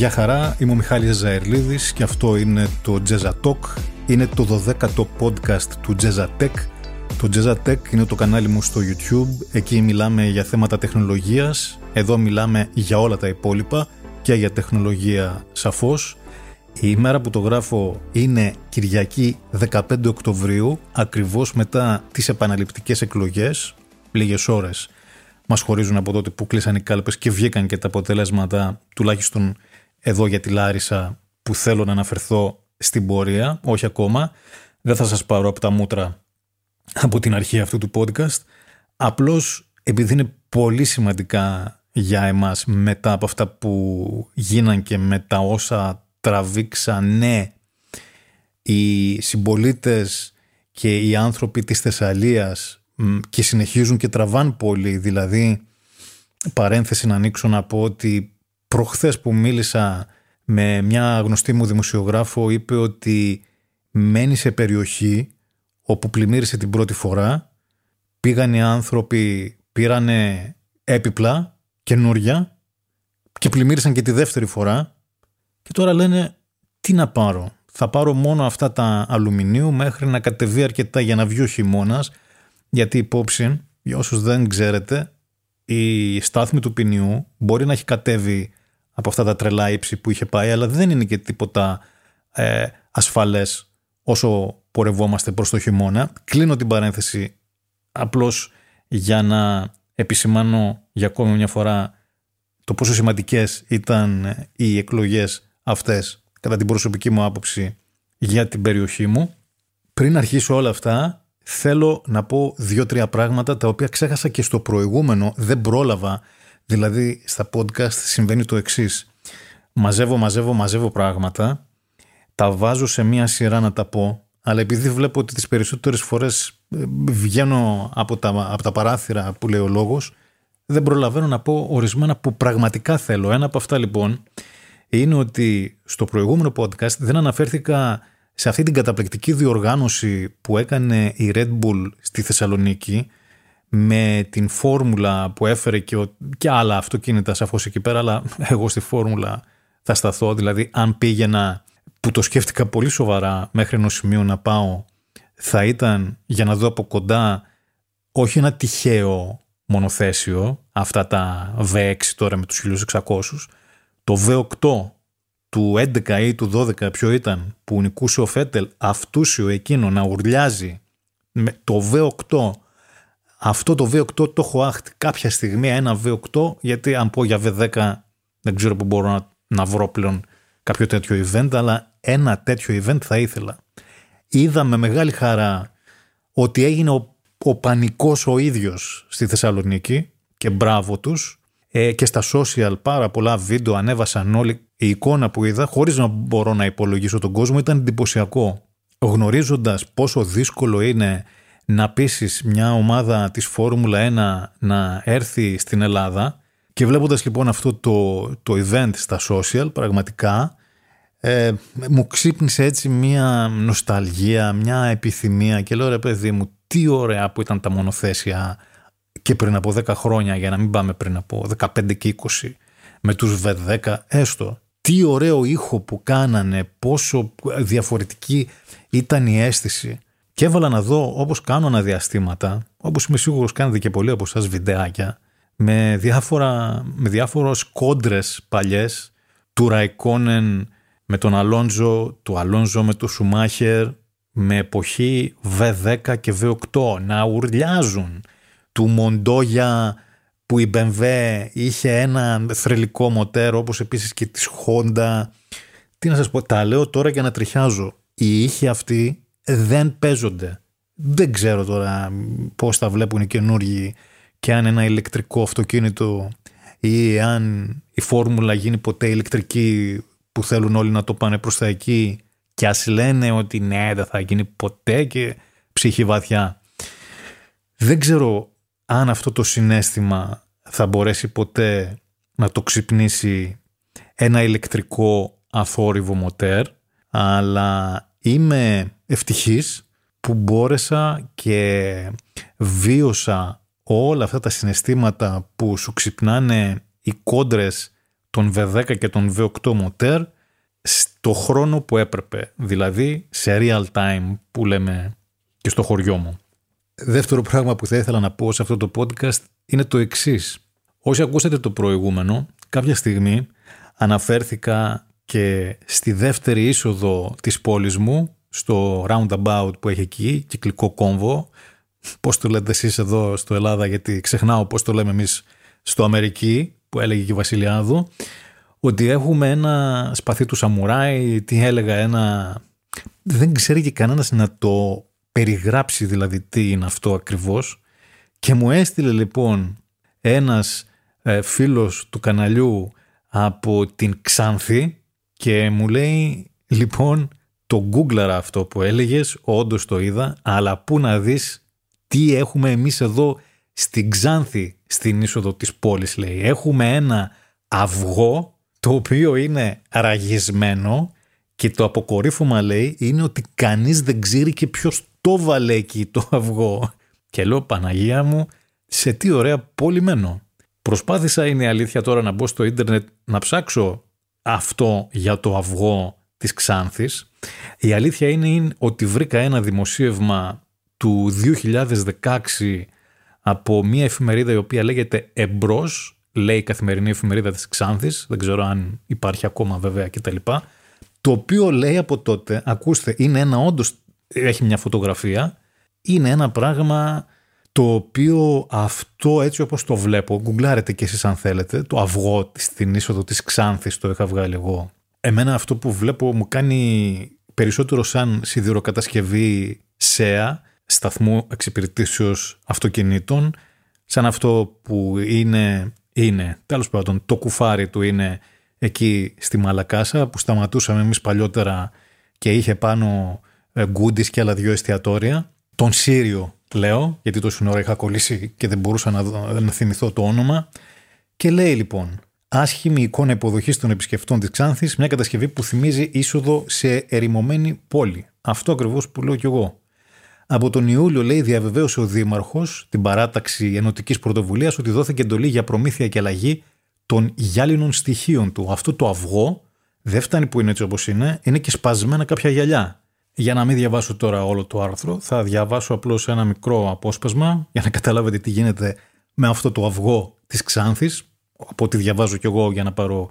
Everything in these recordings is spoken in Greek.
Γεια χαρά, είμαι ο Μιχάλης Ζαερλίδης και αυτό είναι το Jazza Talk. Είναι το 12ο podcast του Jazza Tech. Το Jazza Tech είναι το κανάλι μου στο YouTube. Εκεί μιλάμε για θέματα τεχνολογίας. Εδώ μιλάμε για όλα τα υπόλοιπα και για τεχνολογία σαφώς. Η ημέρα που το γράφω είναι Κυριακή 15 Οκτωβρίου, ακριβώς μετά τις επαναληπτικές εκλογές, λίγες ώρες μας χωρίζουν από τότε που κλείσαν οι κάλπες και βγήκαν και τα αποτελέσματα τουλάχιστον εδώ για τη Λάρισα που θέλω να αναφερθώ στην πορεία, όχι ακόμα. Δεν θα σας πάρω από τα μούτρα από την αρχή αυτού του podcast. Απλώς επειδή είναι πολύ σημαντικά για εμάς μετά από αυτά που γίναν και με τα όσα τραβήξαν ναι οι συμπολίτες και οι άνθρωποι της Θεσσαλίας και συνεχίζουν και τραβάν πολύ δηλαδή παρένθεση να ανοίξω να πω ότι προχθές που μίλησα με μια γνωστή μου δημοσιογράφο είπε ότι μένει σε περιοχή όπου πλημμύρισε την πρώτη φορά πήγαν οι άνθρωποι πήρανε έπιπλα καινούρια και πλημμύρισαν και τη δεύτερη φορά και τώρα λένε τι να πάρω θα πάρω μόνο αυτά τα αλουμινίου μέχρι να κατεβεί αρκετά για να βγει ο χειμώνας, γιατί υπόψη, για όσους δεν ξέρετε, η στάθμη του ποινιού μπορεί να έχει κατέβει από αυτά τα τρελά ύψη που είχε πάει, αλλά δεν είναι και τίποτα ε, ασφαλές όσο πορευόμαστε προς το χειμώνα. Κλείνω την παρένθεση απλώς για να επισημάνω για ακόμη μια φορά το πόσο σημαντικές ήταν οι εκλογές αυτές κατά την προσωπική μου άποψη για την περιοχή μου. Πριν αρχίσω όλα αυτά θέλω να πω δύο-τρία πράγματα τα οποία ξέχασα και στο προηγούμενο, δεν πρόλαβα Δηλαδή στα podcast συμβαίνει το εξής. Μαζεύω, μαζεύω, μαζεύω πράγματα, τα βάζω σε μία σειρά να τα πω, αλλά επειδή βλέπω ότι τις περισσότερες φορές ε, βγαίνω από τα, από τα παράθυρα που λέει ο λόγος, δεν προλαβαίνω να πω ορισμένα που πραγματικά θέλω. Ένα από αυτά λοιπόν είναι ότι στο προηγούμενο podcast δεν αναφέρθηκα σε αυτή την καταπληκτική διοργάνωση που έκανε η Red Bull στη Θεσσαλονίκη με την φόρμουλα που έφερε και, ο, και άλλα αυτοκίνητα σαφώς εκεί πέρα, αλλά εγώ στη φόρμουλα θα σταθώ, δηλαδή αν πήγαινα που το σκέφτηκα πολύ σοβαρά μέχρι ενός σημείο να πάω, θα ήταν για να δω από κοντά όχι ένα τυχαίο μονοθέσιο, αυτά τα V6 τώρα με τους 1600, το V8 του 11 ή του 12 ποιο ήταν που νικούσε ο Φέτελ αυτούσιο εκείνο να ουρλιάζει με το V8 αυτό το V8 το έχω άχτη κάποια στιγμή ένα V8 γιατί αν πω για V10 δεν ξέρω που μπορώ να, να βρω πλέον κάποιο τέτοιο event αλλά ένα τέτοιο event θα ήθελα. Είδα με μεγάλη χαρά ότι έγινε ο, ο πανικός ο ίδιος στη Θεσσαλονίκη και μπράβο τους. Ε, και στα social πάρα πολλά βίντεο ανέβασαν όλοι. Η εικόνα που είδα χωρίς να μπορώ να υπολογίσω τον κόσμο ήταν εντυπωσιακό. Γνωρίζοντας πόσο δύσκολο είναι να πείσεις μια ομάδα της Φόρμουλα 1 να έρθει στην Ελλάδα. Και βλέποντας λοιπόν αυτό το, το event στα social πραγματικά ε, μου ξύπνησε έτσι μια νοσταλγία, μια επιθυμία και λέω ρε παιδί μου τι ωραία που ήταν τα μονοθέσια και πριν από 10 χρόνια για να μην πάμε πριν από 15 και 20 με τους V10 έστω. Τι ωραίο ήχο που κάνανε πόσο διαφορετική ήταν η αίσθηση και έβαλα να δω όπως κάνω αναδιαστήματα, όπως είμαι σίγουρος κάνετε και πολλοί από εσάς βιντεάκια, με, διάφορα, με διάφορες κόντρες παλιές του Ραϊκόνεν με τον Αλόνζο, του Αλόνζο με τον Σουμάχερ, με εποχή V10 και V8 να ουρλιάζουν του Μοντόγια που η BMW είχε ένα θρελικό μοτέρ όπως επίσης και της Honda τι να σας πω, τα λέω τώρα για να τριχιάζω. Οι ήχοι αυτοί δεν παίζονται. Δεν ξέρω τώρα πώς τα βλέπουν οι καινούργοι και αν ένα ηλεκτρικό αυτοκίνητο ή αν η φόρμουλα γίνει ποτέ ηλεκτρική που θέλουν όλοι να το πάνε προς τα εκεί και ας λένε ότι ναι δεν θα γίνει ποτέ και ψυχή βαθιά. Δεν ξέρω αν αυτό το συνέστημα θα μπορέσει ποτέ να το ξυπνήσει ένα ηλεκτρικό αθόρυβο μοτέρ αλλά είμαι ευτυχής που μπόρεσα και βίωσα όλα αυτά τα συναισθήματα που σου ξυπνάνε οι κόντρες τον V10 και τον V8 μοτέρ στο χρόνο που έπρεπε, δηλαδή σε real time που λέμε και στο χωριό μου. Δεύτερο πράγμα που θα ήθελα να πω σε αυτό το podcast είναι το εξής. Όσοι ακούσατε το προηγούμενο, κάποια στιγμή αναφέρθηκα και στη δεύτερη είσοδο της πόλης μου, στο roundabout που έχει εκεί, κυκλικό κόμβο. Πώς το λέτε εσείς εδώ στο Ελλάδα, γιατί ξεχνάω πώς το λέμε εμείς στο Αμερική, που έλεγε και η Βασιλιάδου, ότι έχουμε ένα σπαθί του σαμουράι, τι έλεγα, ένα... Δεν ξέρει και κανένας να το περιγράψει δηλαδή τι είναι αυτό ακριβώς και μου έστειλε λοιπόν ένας ε, φίλος του καναλιού από την Ξάνθη και μου λέει λοιπόν το γκούγκλαρα αυτό που έλεγες, όντως το είδα, αλλά πού να δεις τι έχουμε εμείς εδώ στην Ξάνθη στην είσοδο της πόλης λέει. Έχουμε ένα αυγό το οποίο είναι ραγισμένο και το αποκορύφωμα λέει είναι ότι κανείς δεν ξέρει και ποιος το βάλε εκεί το αυγό. Και λέω Παναγία μου σε τι ωραία πόλη μένω. Προσπάθησα είναι αλήθεια τώρα να μπω στο ίντερνετ να ψάξω αυτό για το αυγό της Ξάνθης. Η αλήθεια είναι ότι βρήκα ένα δημοσίευμα του 2016 από μια εφημερίδα η οποία λέγεται Εμπρός, λέει η καθημερινή εφημερίδα της Ξάνθης, δεν ξέρω αν υπάρχει ακόμα βέβαια κτλ. Το οποίο λέει από τότε, ακούστε, είναι ένα όντως έχει μια φωτογραφία, είναι ένα πράγμα το οποίο αυτό έτσι όπως το βλέπω, γκουγκλάρετε κι εσείς αν θέλετε, το αυγό στην είσοδο της Ξάνθης το είχα βγάλει εγώ. Εμένα αυτό που βλέπω μου κάνει περισσότερο σαν σιδηροκατασκευή ΣΕΑ, σταθμού εξυπηρετήσεως αυτοκινήτων, σαν αυτό που είναι, είναι, τέλος πάντων, το κουφάρι του είναι εκεί στη Μαλακάσα που σταματούσαμε εμείς παλιότερα και είχε πάνω γκούντις και άλλα δύο εστιατόρια. Τον Σύριο λέω, γιατί τόση ώρα είχα κολλήσει και δεν μπορούσα να, να θυμηθώ το όνομα. Και λέει λοιπόν, άσχημη εικόνα υποδοχής των επισκεφτών της Ξάνθης, μια κατασκευή που θυμίζει είσοδο σε ερημωμένη πόλη. Αυτό ακριβώς που λέω κι εγώ. Από τον Ιούλιο, λέει, διαβεβαίωσε ο Δήμαρχος την παράταξη ενωτικής πρωτοβουλίας ότι δόθηκε εντολή για προμήθεια και αλλαγή των γυάλινων στοιχείων του. Αυτό το αυγό δεν φτάνει που είναι έτσι όπως είναι, είναι και σπασμένα κάποια γυαλιά. Για να μην διαβάσω τώρα όλο το άρθρο, θα διαβάσω απλώς ένα μικρό απόσπασμα για να καταλάβετε τι γίνεται με αυτό το αυγό της Ξάνθης, από ό,τι διαβάζω κι εγώ για να πάρω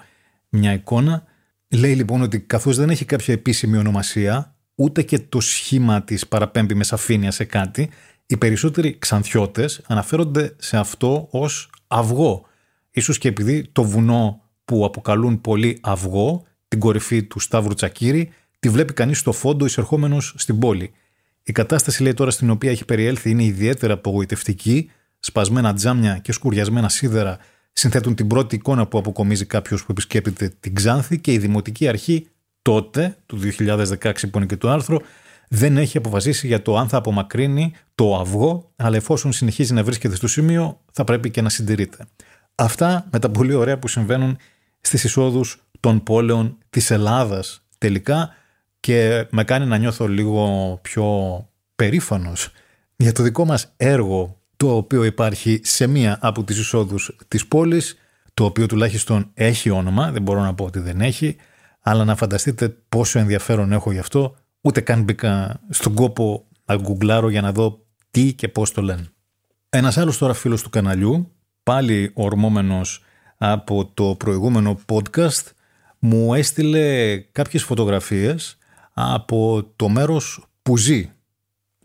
μια εικόνα. Λέει λοιπόν ότι καθώς δεν έχει κάποια επίσημη ονομασία, ούτε και το σχήμα της παραπέμπει με σαφήνεια σε κάτι, οι περισσότεροι ξανθιώτες αναφέρονται σε αυτό ως αυγό. Ίσως και επειδή το βουνό που αποκαλούν πολύ αυγό, την κορυφή του Σταύρου Τσακύρη, τη βλέπει κανείς στο φόντο εισερχόμενος στην πόλη. Η κατάσταση λέει τώρα στην οποία έχει περιέλθει είναι ιδιαίτερα απογοητευτική. Σπασμένα τζάμια και σκουριασμένα σίδερα συνθέτουν την πρώτη εικόνα που αποκομίζει κάποιος που επισκέπτεται την Ξάνθη και η Δημοτική Αρχή τότε, του 2016 που είναι και το άρθρο, δεν έχει αποφασίσει για το αν θα απομακρύνει το αυγό, αλλά εφόσον συνεχίζει να βρίσκεται στο σημείο, θα πρέπει και να συντηρείται. Αυτά με τα πολύ ωραία που συμβαίνουν στις εισόδους των πόλεων της Ελλάδας τελικά και με κάνει να νιώθω λίγο πιο περήφανος για το δικό μας έργο το οποίο υπάρχει σε μία από τις εισόδους της πόλης το οποίο τουλάχιστον έχει όνομα, δεν μπορώ να πω ότι δεν έχει αλλά να φανταστείτε πόσο ενδιαφέρον έχω γι' αυτό ούτε καν μπήκα στον κόπο να γκουγκλάρω για να δω τι και πώς το λένε. Ένας άλλος τώρα φίλος του καναλιού, πάλι ορμόμενος από το προηγούμενο podcast, μου έστειλε κάποιες φωτογραφίες από το μέρος που ζει.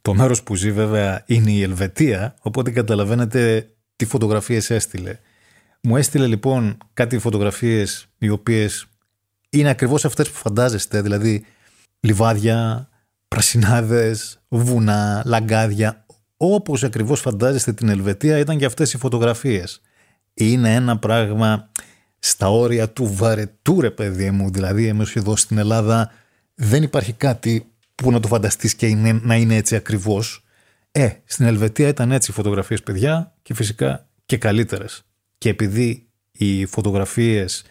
Το μέρος που ζει βέβαια είναι η Ελβετία, οπότε καταλαβαίνετε τι φωτογραφίες έστειλε. Μου έστειλε λοιπόν κάτι φωτογραφίες οι οποίες είναι ακριβώς αυτές που φαντάζεστε, δηλαδή λιβάδια, πρασινάδες, βουνά, λαγκάδια, όπως ακριβώς φαντάζεστε την Ελβετία ήταν και αυτές οι φωτογραφίες. Είναι ένα πράγμα στα όρια του βαρετού ρε παιδί μου, δηλαδή εμείς εδώ στην Ελλάδα δεν υπάρχει κάτι που να το φανταστείς και είναι, να είναι έτσι ακριβώς. Ε, στην Ελβετία ήταν έτσι οι φωτογραφίες παιδιά και φυσικά και καλύτερες. Και επειδή οι φωτογραφίες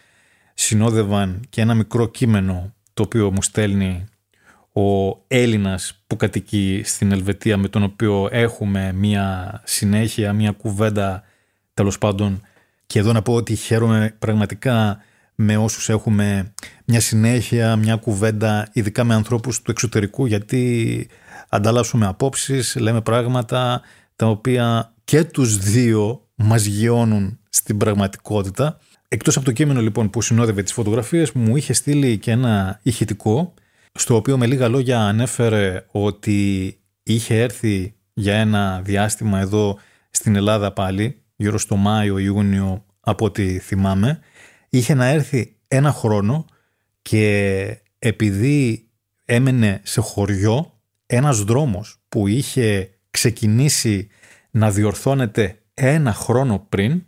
συνόδευαν και ένα μικρό κείμενο το οποίο μου στέλνει ο Έλληνας που κατοικεί στην Ελβετία με τον οποίο έχουμε μια συνέχεια, μια κουβέντα τέλος πάντων και εδώ να πω ότι χαίρομαι πραγματικά με όσους έχουμε μια συνέχεια, μια κουβέντα, ειδικά με ανθρώπους του εξωτερικού, γιατί ανταλλάσσουμε απόψεις, λέμε πράγματα τα οποία και τους δύο μας γιώνουν στην πραγματικότητα. Εκτός από το κείμενο λοιπόν που συνόδευε τις φωτογραφίες, μου είχε στείλει και ένα ηχητικό, στο οποίο με λίγα λόγια ανέφερε ότι είχε έρθει για ένα διάστημα εδώ στην Ελλάδα πάλι, γύρω στο Μάιο-Ιούνιο από ό,τι θυμάμαι, είχε να έρθει ένα χρόνο και επειδή έμενε σε χωριό, ένας δρόμος που είχε ξεκινήσει να διορθώνεται ένα χρόνο πριν,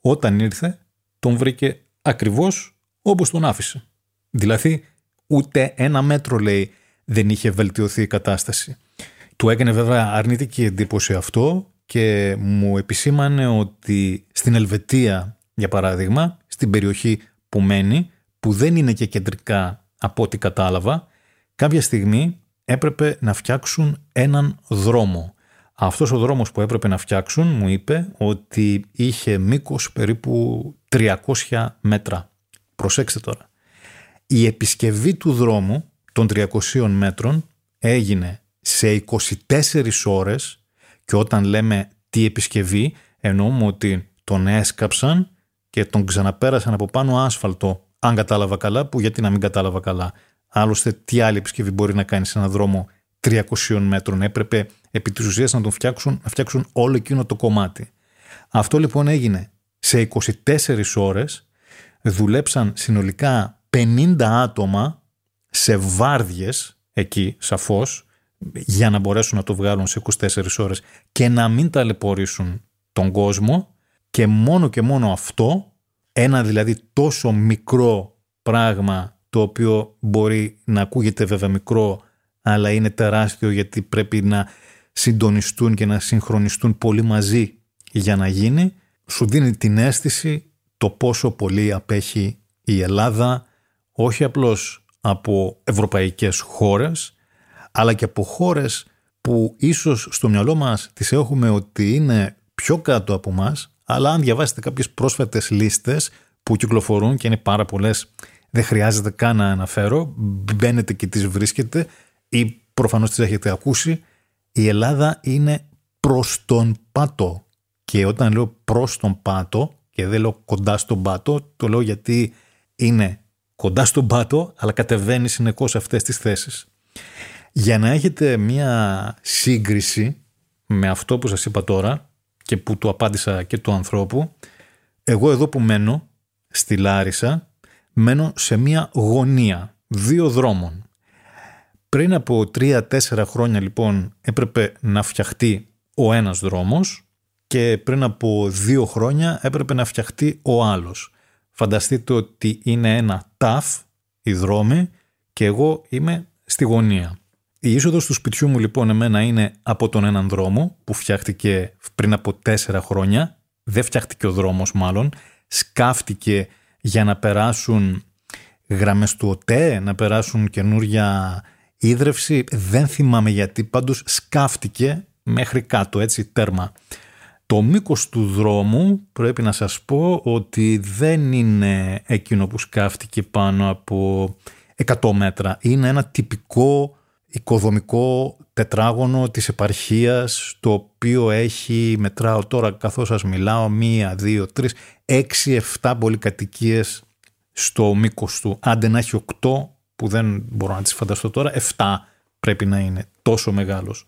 όταν ήρθε, τον βρήκε ακριβώς όπως τον άφησε. Δηλαδή, ούτε ένα μέτρο, λέει, δεν είχε βελτιωθεί η κατάσταση. Του έκανε βέβαια αρνητική εντύπωση αυτό και μου επισήμανε ότι στην Ελβετία, για παράδειγμα, στην περιοχή που μένει, που δεν είναι και κεντρικά από ό,τι κατάλαβα, κάποια στιγμή έπρεπε να φτιάξουν έναν δρόμο. Αυτός ο δρόμος που έπρεπε να φτιάξουν μου είπε ότι είχε μήκος περίπου 300 μέτρα. Προσέξτε τώρα. Η επισκευή του δρόμου των 300 μέτρων έγινε σε 24 ώρες και όταν λέμε τι επισκευή εννοούμε ότι τον έσκαψαν και τον ξαναπέρασαν από πάνω άσφαλτο αν κατάλαβα καλά που γιατί να μην κατάλαβα καλά. Άλλωστε τι άλλη επισκευή μπορεί να κάνει σε έναν δρόμο 300 μέτρων; Έπρεπε επί της ουσίας να τον φτιάξουν, να φτιάξουν όλο εκείνο το κομμάτι. Αυτό λοιπόν έγινε σε 24 ώρες. Δουλέψαν συνολικά 50 άτομα σε βάρδιες εκεί σαφώς για να μπορέσουν να το βγάλουν σε 24 ώρες και να μην ταλαιπωρήσουν τον κόσμο και μόνο και μόνο αυτό, ένα δηλαδή τόσο μικρό πράγμα το οποίο μπορεί να ακούγεται βέβαια μικρό αλλά είναι τεράστιο γιατί πρέπει να συντονιστούν και να συγχρονιστούν πολύ μαζί για να γίνει, σου δίνει την αίσθηση το πόσο πολύ απέχει η Ελλάδα όχι απλώς από ευρωπαϊκές χώρες αλλά και από χώρες που ίσως στο μυαλό μας τις έχουμε ότι είναι πιο κάτω από μας, αλλά αν διαβάσετε κάποιες πρόσφατες λίστες που κυκλοφορούν και είναι πάρα πολλές, δεν χρειάζεται καν να αναφέρω, μπαίνετε και τις βρίσκετε ή προφανώς τις έχετε ακούσει, η Ελλάδα είναι προς τον πάτο. Και όταν λέω προς τον πάτο και δεν λέω κοντά στον πάτο, το λέω γιατί είναι κοντά στον πάτο, αλλά κατεβαίνει συνεχώς αυτές τις θέσεις. Για να έχετε μία σύγκριση με αυτό που σας είπα τώρα και που του απάντησα και του ανθρώπου, εγώ εδώ που μένω, στη Λάρισα, μένω σε μία γωνία δύο δρόμων. Πριν από τρία-τέσσερα χρόνια λοιπόν έπρεπε να φτιαχτεί ο ένας δρόμος και πριν από δύο χρόνια έπρεπε να φτιαχτεί ο άλλος. Φανταστείτε ότι είναι ένα ταφ οι δρόμοι και εγώ είμαι στη γωνία. Η είσοδος του σπιτιού μου λοιπόν εμένα είναι από τον έναν δρόμο που φτιάχτηκε πριν από τέσσερα χρόνια. Δεν φτιάχτηκε ο δρόμος μάλλον. Σκάφτηκε για να περάσουν γραμμές του ΟΤΕ, να περάσουν καινούρια ίδρυυση. Δεν θυμάμαι γιατί, πάντως σκάφτηκε μέχρι κάτω, έτσι τέρμα. Το μήκος του δρόμου πρέπει να σας πω ότι δεν είναι εκείνο που σκάφτηκε πάνω από 100 μέτρα. Είναι ένα τυπικό οικοδομικό τετράγωνο της επαρχίας το οποίο έχει, μετράω τώρα καθώς σας μιλάω, μία, δύο, τρεις, έξι, εφτά πολυκατοικίες στο μήκος του. Άντε να έχει οκτώ που δεν μπορώ να τις φανταστώ τώρα, εφτά πρέπει να είναι τόσο μεγάλος.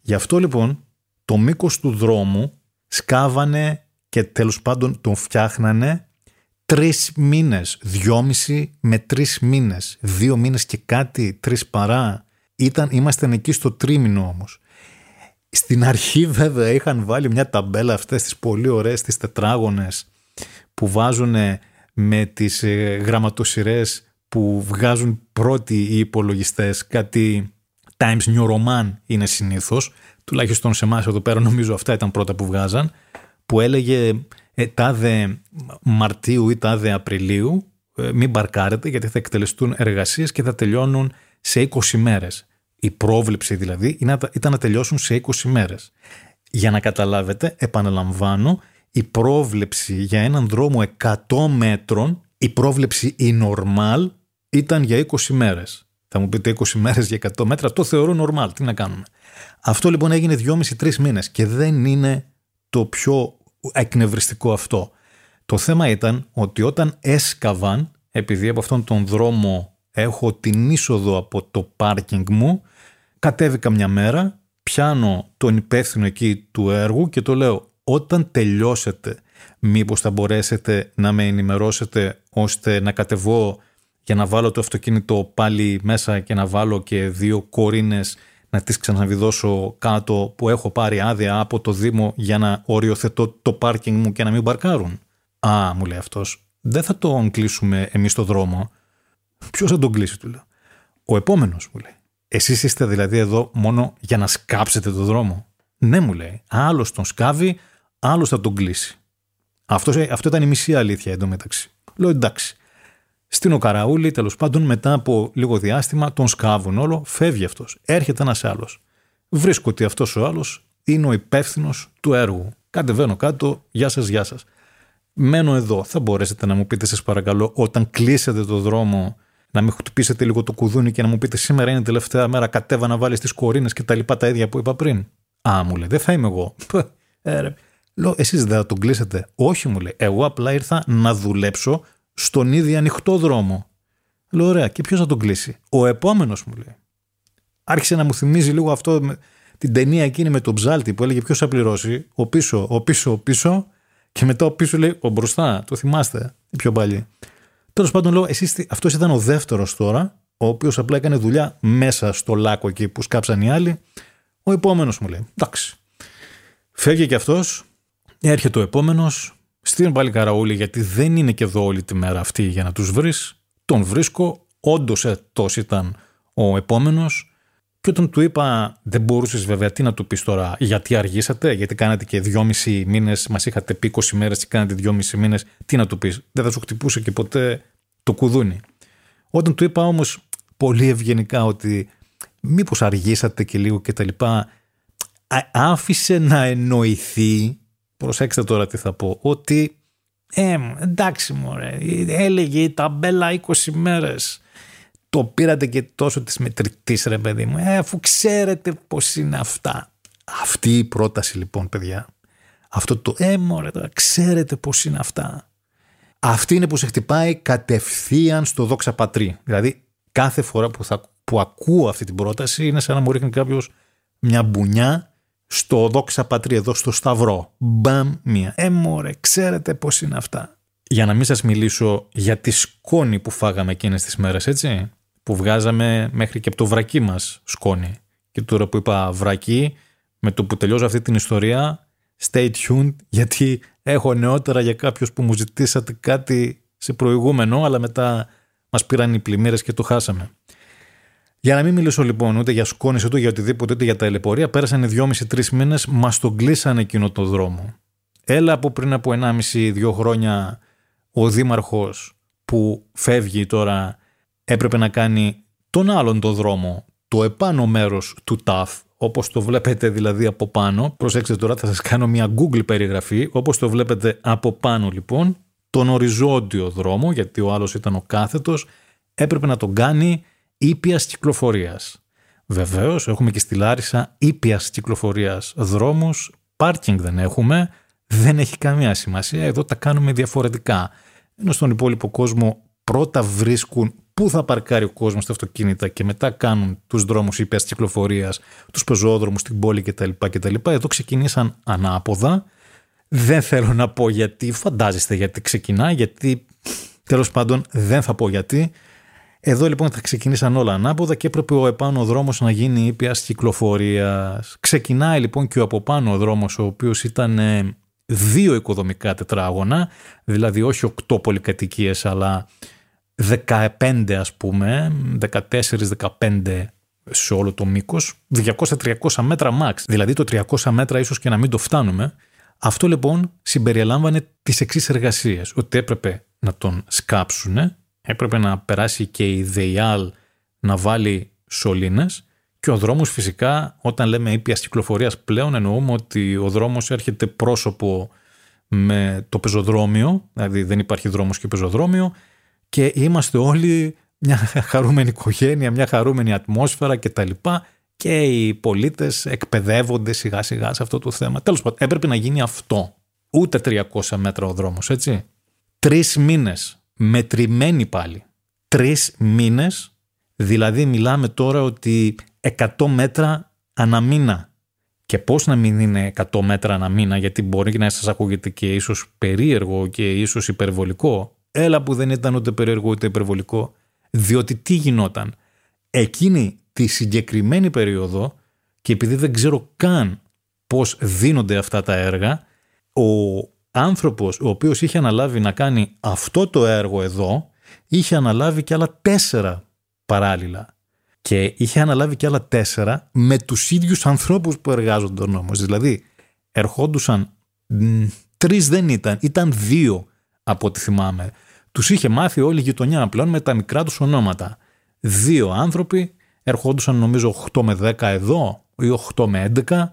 Γι' αυτό λοιπόν το μήκος του δρόμου σκάβανε και τέλος πάντων τον φτιάχνανε τρεις μήνες, δυόμιση με τρεις μήνες, δύο μήνες και κάτι, τρεις παρά ήταν, ήμασταν εκεί στο τρίμηνο όμως. Στην αρχή βέβαια είχαν βάλει μια ταμπέλα αυτές τις πολύ ωραίες τις τετράγωνες που βάζουν με τις ε, γραμματοσυρές που βγάζουν πρώτοι οι υπολογιστές κάτι Times New Roman είναι συνήθως τουλάχιστον σε εμάς εδώ πέρα νομίζω αυτά ήταν πρώτα που βγάζαν που έλεγε ε, τάδε Μαρτίου ή τάδε Απριλίου ε, μην μπαρκάρετε γιατί θα εκτελεστούν εργασίες και θα τελειώνουν σε 20 μέρες. Η πρόβλεψη δηλαδή ήταν να τελειώσουν σε 20 μέρες. Για να καταλάβετε, επαναλαμβάνω, η πρόβλεψη για έναν δρόμο 100 μέτρων η πρόβλεψη η normal ήταν για 20 μέρες. Θα μου πείτε 20 μέρες για 100 μέτρα, το θεωρώ normal, τι να κάνουμε; Αυτό λοιπόν έγινε 2,5-3 μήνες και δεν είναι το πιο εκνευριστικό αυτό. Το θέμα ήταν ότι όταν έσκαβαν, επειδή από αυτόν τον δρόμο έχω την είσοδο από το πάρκινγκ μου, κατέβηκα μια μέρα, πιάνω τον υπεύθυνο εκεί του έργου και το λέω όταν τελειώσετε μήπως θα μπορέσετε να με ενημερώσετε ώστε να κατεβώ για να βάλω το αυτοκίνητο πάλι μέσα και να βάλω και δύο κορίνες να τις ξαναβιδώσω κάτω που έχω πάρει άδεια από το Δήμο για να οριοθετώ το πάρκινγκ μου και να μην παρκάρουν. Α, μου λέει αυτός, δεν θα τον κλείσουμε εμείς το δρόμο. Ποιος θα τον κλείσει, του λέω. Ο επόμενος, μου λέει. Εσείς είστε δηλαδή εδώ μόνο για να σκάψετε το δρόμο. Ναι, μου λέει. Άλλος τον σκάβει, άλλος θα τον κλείσει. Αυτός, αυτό ήταν η μισή αλήθεια εντωμεταξύ. Λέω εντάξει. Στην Οκαραούλη, τέλος πάντων, μετά από λίγο διάστημα, τον σκάβουν όλο, φεύγει αυτός. Έρχεται ένας άλλος. Βρίσκω ότι αυτός ο άλλος είναι ο υπεύθυνος του έργου. Κατεβαίνω κάτω, γεια σας, γεια σας. Μένω εδώ. Θα μπορέσετε να μου πείτε, σας παρακαλώ, όταν κλείσετε το δρόμο, να με χτυπήσετε λίγο το κουδούνι και να μου πείτε σήμερα είναι η τελευταία μέρα, κατέβα να βάλεις τις κορίνες και τα λοιπά τα ίδια που είπα πριν. Α, μου λέει, δεν θα είμαι εγώ. Ε, Λέω, εσείς δεν θα τον κλείσετε. Όχι, μου λέει. Εγώ απλά ήρθα να δουλέψω στον ίδιο ανοιχτό δρόμο. Λέω, ωραία, και ποιος θα τον κλείσει. Ο επόμενος μου λέει. Άρχισε να μου θυμίζει λίγο αυτό την ταινία εκείνη με τον ψάλτη που έλεγε ποιος θα πληρώσει. Ο πίσω, ο πίσω, ο πίσω. Και μετά ο πίσω λέει ο μπροστά. Το θυμάστε. Η πιο παλιή. Τέλος πάντων, λέω, εσείς, αυτός ήταν ο δεύτερος τώρα, ο οποίος απλά έκανε δουλειά μέσα στο λάκκο εκεί που σκάψαν οι άλλοι. Ο επόμενος μου λέει. Εντάξει. Φεύγει και αυτός, Έρχεται ο επόμενος, στην πάλι καραούλη, γιατί δεν είναι και εδώ όλη τη μέρα αυτή για να τους βρεις. Τον βρίσκω, όντως έτο ήταν ο επόμενος. Και όταν του είπα, δεν μπορούσες βέβαια τι να του πεις τώρα, γιατί αργήσατε, γιατί κάνατε και δυόμισι μήνες, μας είχατε πει 20 μέρες και κάνατε δυόμισι μήνες, τι να του πεις. Δεν θα σου χτυπούσε και ποτέ το κουδούνι. Όταν του είπα όμως πολύ ευγενικά ότι μήπως αργήσατε και λίγο και τα λοιπά, άφησε να εννοηθεί προσέξτε τώρα τι θα πω, ότι ε, εντάξει μωρέ, έλεγε η ταμπέλα 20 μέρες, το πήρατε και τόσο της μετρητής ρε παιδί μου, ε, αφού ξέρετε πως είναι αυτά. Αυτή η πρόταση λοιπόν παιδιά, αυτό το ε μωρέ τώρα, ξέρετε πως είναι αυτά. Αυτή είναι που σε χτυπάει κατευθείαν στο δόξα πατρί. Δηλαδή κάθε φορά που, θα, που ακούω αυτή την πρόταση είναι σαν να μου ρίχνει κάποιος μια μπουνιά στο δόξα πατρί εδώ στο Σταυρό. Μπαμ μία. Ε, μωρέ, ξέρετε πώς είναι αυτά. Για να μην σας μιλήσω για τη σκόνη που φάγαμε εκείνες τις μέρες, έτσι. Που βγάζαμε μέχρι και από το βρακί μας σκόνη. Και τώρα που είπα βρακί, με το που τελειώσω αυτή την ιστορία, stay tuned, γιατί έχω νεότερα για κάποιους που μου ζητήσατε κάτι σε προηγούμενο, αλλά μετά μας πήραν οι πλημμύρες και το χάσαμε. Για να μην μιλήσω λοιπόν ούτε για σκόνη ούτε για οτιδήποτε, ούτε για τα ελεπορία, πέρασαν δυόμιση-τρεις μήνες, μας τον κλείσανε εκείνο το δρόμο. Έλα από πριν από 1,5-2 χρόνια ο δήμαρχος που φεύγει τώρα έπρεπε να κάνει τον άλλον το δρόμο, το επάνω μέρος του ΤΑΦ, όπως το βλέπετε δηλαδή από πάνω. Προσέξτε τώρα, θα σας κάνω μια Google περιγραφή. Όπως το βλέπετε από πάνω λοιπόν, τον οριζόντιο δρόμο, γιατί ο άλλος ήταν ο κάθετος, έπρεπε να τον κάνει ήπιας κυκλοφορίας. Βεβαίως, έχουμε και στη Λάρισα ήπιας κυκλοφορίας δρόμους, πάρκινγκ δεν έχουμε, δεν έχει καμία σημασία. Εδώ τα κάνουμε διαφορετικά. Ενώ στον υπόλοιπο κόσμο πρώτα βρίσκουν πού θα παρκάρει ο κόσμος στα αυτοκίνητα και μετά κάνουν τους δρόμους ήπια κυκλοφορίας, τους πεζόδρομους στην πόλη κτλ. κτλ. Εδώ ξεκινήσαν ανάποδα. Δεν θέλω να πω γιατί, φαντάζεστε γιατί ξεκινά, γιατί τέλος πάντων δεν θα πω γιατί. Εδώ λοιπόν θα ξεκινήσαν όλα ανάποδα και έπρεπε ο επάνω δρόμος να γίνει ήπιας κυκλοφορίας. Ξεκινάει λοιπόν και ο από πάνω δρόμος ο οποίος ήταν ε, δύο οικοδομικά τετράγωνα, δηλαδή όχι οκτώ πολυκατοικίες αλλά 15 ας πούμε, 14-15 σε όλο το μήκος, 200-300 μέτρα max, δηλαδή το 300 μέτρα ίσως και να μην το φτάνουμε. Αυτό λοιπόν συμπεριελάμβανε τις εξής εργασίες, ότι έπρεπε να τον σκάψουνε, έπρεπε να περάσει και η ΔΕΙΑΛ να βάλει σωλήνες και ο δρόμος φυσικά όταν λέμε ήπιας κυκλοφορίας πλέον εννοούμε ότι ο δρόμος έρχεται πρόσωπο με το πεζοδρόμιο, δηλαδή δεν υπάρχει δρόμος και πεζοδρόμιο και είμαστε όλοι μια χαρούμενη οικογένεια, μια χαρούμενη ατμόσφαιρα κτλ. Και οι πολίτες εκπαιδεύονται σιγά σιγά σε αυτό το θέμα. Τέλος πάντων, έπρεπε να γίνει αυτό. Ούτε 300 μέτρα ο δρόμος, έτσι. Τρεις μήνες, μετρημένοι πάλι. Τρεις μήνες, δηλαδή μιλάμε τώρα ότι 100 μέτρα ανά μήνα. Και πώς να μην είναι 100 μέτρα ανά μήνα, γιατί μπορεί να σας ακούγεται και ίσως περίεργο και ίσως υπερβολικό. Έλα που δεν ήταν ούτε περίεργο ούτε υπερβολικό. Διότι τι γινόταν. Εκείνη τη συγκεκριμένη περίοδο και επειδή δεν ξέρω καν πώς δίνονται αυτά τα έργα, ο άνθρωπος ο οποίος είχε αναλάβει να κάνει αυτό το έργο εδώ, είχε αναλάβει και άλλα τέσσερα παράλληλα. Και είχε αναλάβει και άλλα τέσσερα με τους ίδιους ανθρώπους που εργάζονταν όμως. Δηλαδή, ερχόντουσαν, τρεις δεν ήταν, ήταν δύο από ό,τι θυμάμαι. Τους είχε μάθει όλη η γειτονιά πλέον με τα μικρά τους ονόματα. Δύο άνθρωποι, ερχόντουσαν νομίζω 8 με 10 εδώ ή 8 με 11,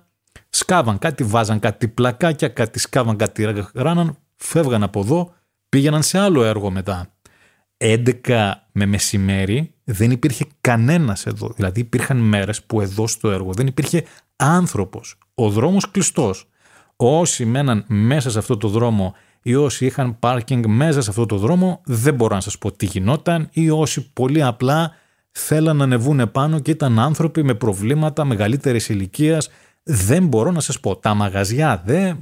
σκάβαν κάτι, βάζαν κάτι πλακάκια, κάτι σκάβαν κάτι ράναν, φεύγαν από εδώ, πήγαιναν σε άλλο έργο μετά. 11 με μεσημέρι δεν υπήρχε κανένας εδώ. Δηλαδή υπήρχαν μέρες που εδώ στο έργο δεν υπήρχε άνθρωπος. Ο δρόμος κλειστός. Όσοι μέναν μέσα σε αυτό το δρόμο ή όσοι είχαν πάρκινγκ μέσα σε αυτό το δρόμο δεν μπορώ να σας πω τι γινόταν ή όσοι πολύ απλά θέλαν να ανεβούν επάνω και ήταν άνθρωποι με προβλήματα μεγαλύτερης ηλικίας. Δεν μπορώ να σας πω. Τα μαγαζιά δε,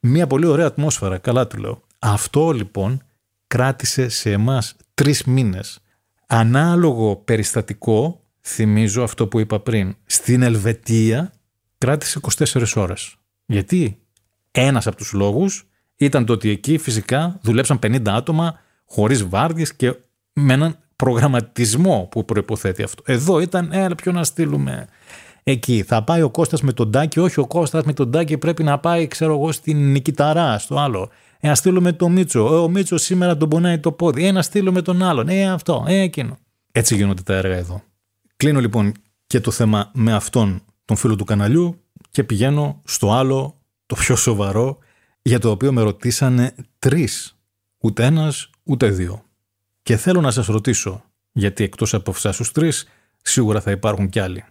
μια πολύ ωραία ατμόσφαιρα, καλά του λέω. Αυτό λοιπόν κράτησε σε εμάς τρεις μήνες. Ανάλογο περιστατικό, θυμίζω αυτό που είπα πριν, στην Ελβετία κράτησε 24 ώρες. Γιατί; Ένας από τους λόγους ήταν το ότι εκεί φυσικά δουλέψαν 50 άτομα χωρίς βάρδιες και με έναν προγραμματισμό που προϋποθέτει αυτό. Εδώ ήταν, έλα ποιο να στείλουμε. Εκεί θα πάει ο Κώστας με τον Τάκη, όχι ο Κώστας με τον Τάκη πρέπει να πάει ξέρω εγώ στην Νικηταρά, στο άλλο. Ε, να στείλουμε το Μίτσο. Ε, ο Μίτσος σήμερα τον πονάει το πόδι. Ε, να στείλουμε τον άλλον. Ε, αυτό. Ε, εκείνο. Έτσι γίνονται τα έργα εδώ. Κλείνω λοιπόν και το θέμα με αυτόν τον φίλο του καναλιού και πηγαίνω στο άλλο, το πιο σοβαρό, για το οποίο με ρωτήσανε τρεις. Ούτε ένας, ούτε δύο. Και θέλω να σας ρωτήσω, γιατί εκτός από αυτούς τους τρεις, σίγουρα θα υπάρχουν κι άλλοι.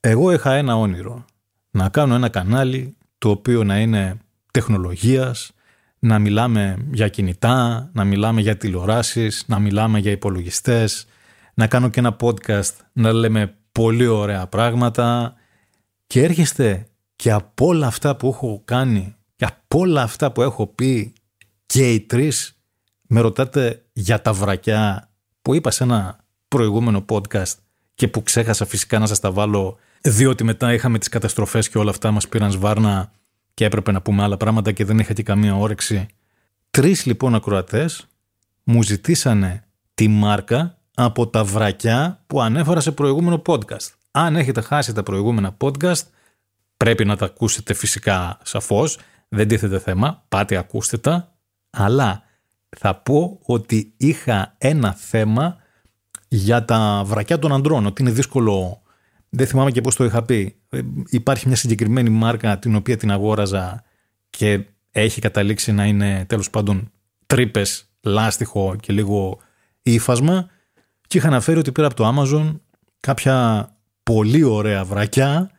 Εγώ είχα ένα όνειρο, να κάνω ένα κανάλι το οποίο να είναι τεχνολογίας, να μιλάμε για κινητά, να μιλάμε για τηλεοράσεις, να μιλάμε για υπολογιστές, να κάνω και ένα podcast να λέμε πολύ ωραία πράγματα και έρχεστε και από όλα αυτά που έχω κάνει και από όλα αυτά που έχω πει και οι τρεις με ρωτάτε για τα βρακιά που είπα σε ένα προηγούμενο podcast και που ξέχασα φυσικά να σας τα βάλω διότι μετά είχαμε τις καταστροφές και όλα αυτά μας πήραν σβάρνα και έπρεπε να πούμε άλλα πράγματα και δεν είχα και καμία όρεξη. Τρεις λοιπόν ακροατές μου ζητήσανε τη μάρκα από τα βρακιά που ανέφερα σε προηγούμενο podcast. Αν έχετε χάσει τα προηγούμενα podcast, πρέπει να τα ακούσετε φυσικά σαφώς, δεν τίθεται θέμα, πάτε ακούστε τα, αλλά θα πω ότι είχα ένα θέμα για τα βρακιά των αντρών, ότι είναι δύσκολο, δεν θυμάμαι και πώς το είχα πει. Ε, υπάρχει μια συγκεκριμένη μάρκα την οποία την αγόραζα και έχει καταλήξει να είναι τέλος πάντων τρύπες, λάστιχο και λίγο ύφασμα. Και είχα αναφέρει ότι πήρα από το Amazon κάποια πολύ ωραία βρακιά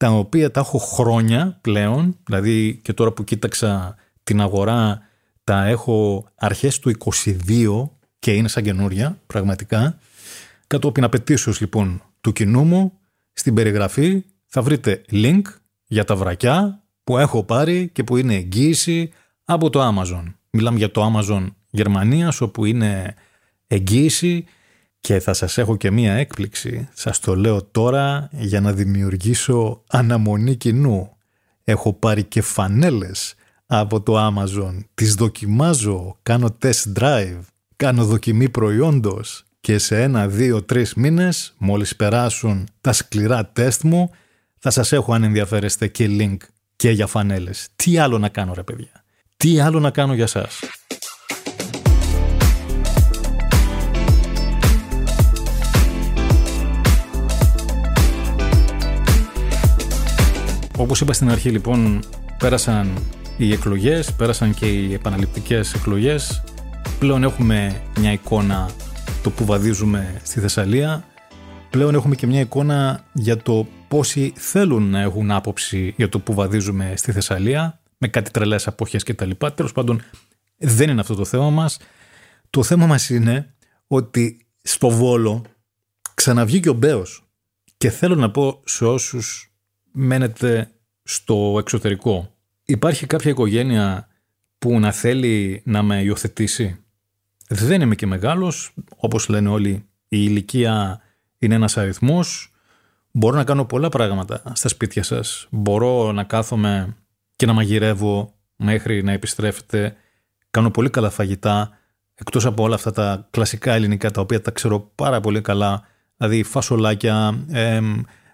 τα οποία τα έχω χρόνια πλέον, δηλαδή και τώρα που κοίταξα την αγορά τα έχω αρχές του 22 και είναι σαν καινούρια, πραγματικά. Κατόπιν απαιτήσεως λοιπόν του κοινού μου, στην περιγραφή θα βρείτε link για τα βρακιά που έχω πάρει και που είναι εγγύηση από το Amazon. Μιλάμε για το Amazon Γερμανίας όπου είναι εγγύηση και θα σας έχω και μία έκπληξη. Σας το λέω τώρα για να δημιουργήσω αναμονή κοινού. Έχω πάρει και φανέλες από το Amazon. Τις δοκιμάζω, κάνω test drive, κάνω δοκιμή προϊόντος και σε ένα, δύο, τρεις μήνες, μόλις περάσουν τα σκληρά τεστ μου, θα σας έχω αν ενδιαφέρεστε και link και για φανέλες. Τι άλλο να κάνω ρε παιδιά; Τι άλλο να κάνω για σας; Όπως είπα στην αρχή λοιπόν πέρασαν οι εκλογές, πέρασαν και οι επαναληπτικές εκλογές Πλέον έχουμε μια εικόνα το που βαδίζουμε στη Θεσσαλία. Πλέον έχουμε και μια εικόνα για το πόσοι θέλουν να έχουν άποψη για το που βαδίζουμε στη Θεσσαλία, με κάτι τρελές αποχές κτλ. Τέλος πάντων, δεν είναι αυτό το θέμα μας. Το θέμα μας είναι ότι στο Βόλο ξαναβγήκε ο Μπέος και θέλω να πω σε όσους μένετε στο εξωτερικό. Υπάρχει κάποια οικογένεια που να θέλει να με υιοθετήσει; Δεν είμαι και μεγάλος, όπως λένε όλοι η ηλικία είναι ένας αριθμός. Μπορώ να κάνω πολλά πράγματα στα σπίτια σας. Μπορώ να κάθομαι και να μαγειρεύω μέχρι να επιστρέφετε. Κάνω πολύ καλά φαγητά, εκτός από όλα αυτά τα κλασικά ελληνικά τα οποία τα ξέρω πάρα πολύ καλά, δηλαδή φασολάκια, ε,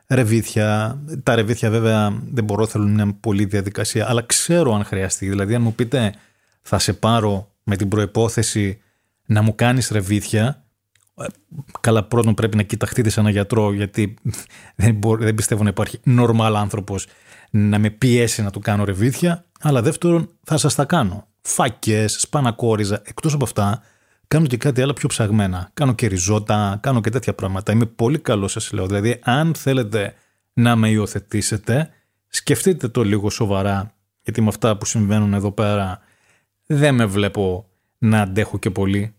ρεβίθια. Τα ρεβίθια βέβαια δεν μπορώ, θέλουν μια πολλή διαδικασία, αλλά ξέρω αν χρειαστεί. Δηλαδή αν μου πείτε θα σε πάρω με την προϋπόθεση να μου κάνεις ρεβίθια, ε, καλά πρώτον πρέπει να κοιταχτείτε σε έναν γιατρό γιατί δεν, δεν πιστεύω να υπάρχει normal άνθρωπος να με πιέσει να του κάνω ρεβίθια, αλλά δεύτερον θα σας τα κάνω. Φάκες, σπανακόριζα, εκτός από αυτά κάνω και κάτι άλλο πιο ψαγμένα. Κάνω και ριζότα, κάνω και τέτοια πράγματα. Είμαι πολύ καλός σας λέω. Δηλαδή αν θέλετε να με υιοθετήσετε, σκεφτείτε το λίγο σοβαρά, γιατί με αυτά που συμβαίνουν εδώ πέρα δεν με βλέπω να αντέχω και πολύ.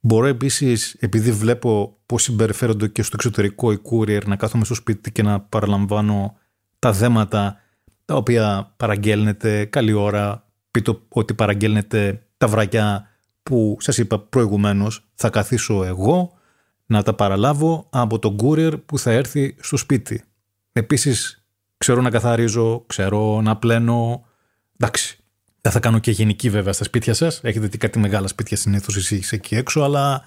Μπορώ επίσης, επειδή βλέπω πώς συμπεριφέρονται και στο εξωτερικό οι courier, να κάθομαι στο σπίτι και να παραλαμβάνω τα δέματα τα οποία παραγγέλνετε καλή ώρα, πείτε ότι παραγγέλνετε τα βρακιά που σας είπα προηγουμένως θα καθίσω εγώ να τα παραλάβω από τον courier που θα έρθει στο σπίτι. Επίσης ξέρω να καθαρίζω, ξέρω να πλένω, εντάξει. Δεν θα κάνω και γενική βέβαια στα σπίτια σας, έχετε δει κάτι μεγάλα σπίτια συνήθως εσείς εκεί έξω, αλλά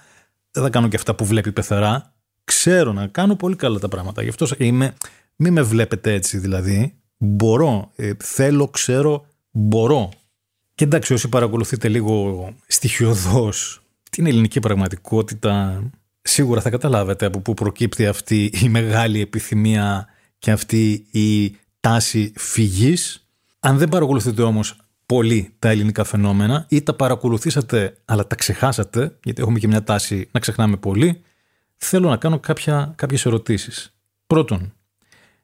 δεν θα κάνω και αυτά που βλέπει η πεθερά. Ξέρω να κάνω πολύ καλά τα πράγματα, γι' αυτό είμαι, μην με βλέπετε έτσι δηλαδή, μπορώ, ε, θέλω, ξέρω, μπορώ και εντάξει, όσοι παρακολουθείτε λίγο στοιχειοδός την ελληνική πραγματικότητα, σίγουρα θα καταλάβετε από πού προκύπτει αυτή η μεγάλη επιθυμία και αυτή η τάση φυγής. Αν δεν παρακολουθείτε όμως πολύ τα ελληνικά φαινόμενα ή τα παρακολουθήσατε αλλά τα ξεχάσατε, γιατί έχουμε και μια τάση να ξεχνάμε πολύ, θέλω να κάνω κάποια, κάποιες ερωτήσεις. Πρώτον,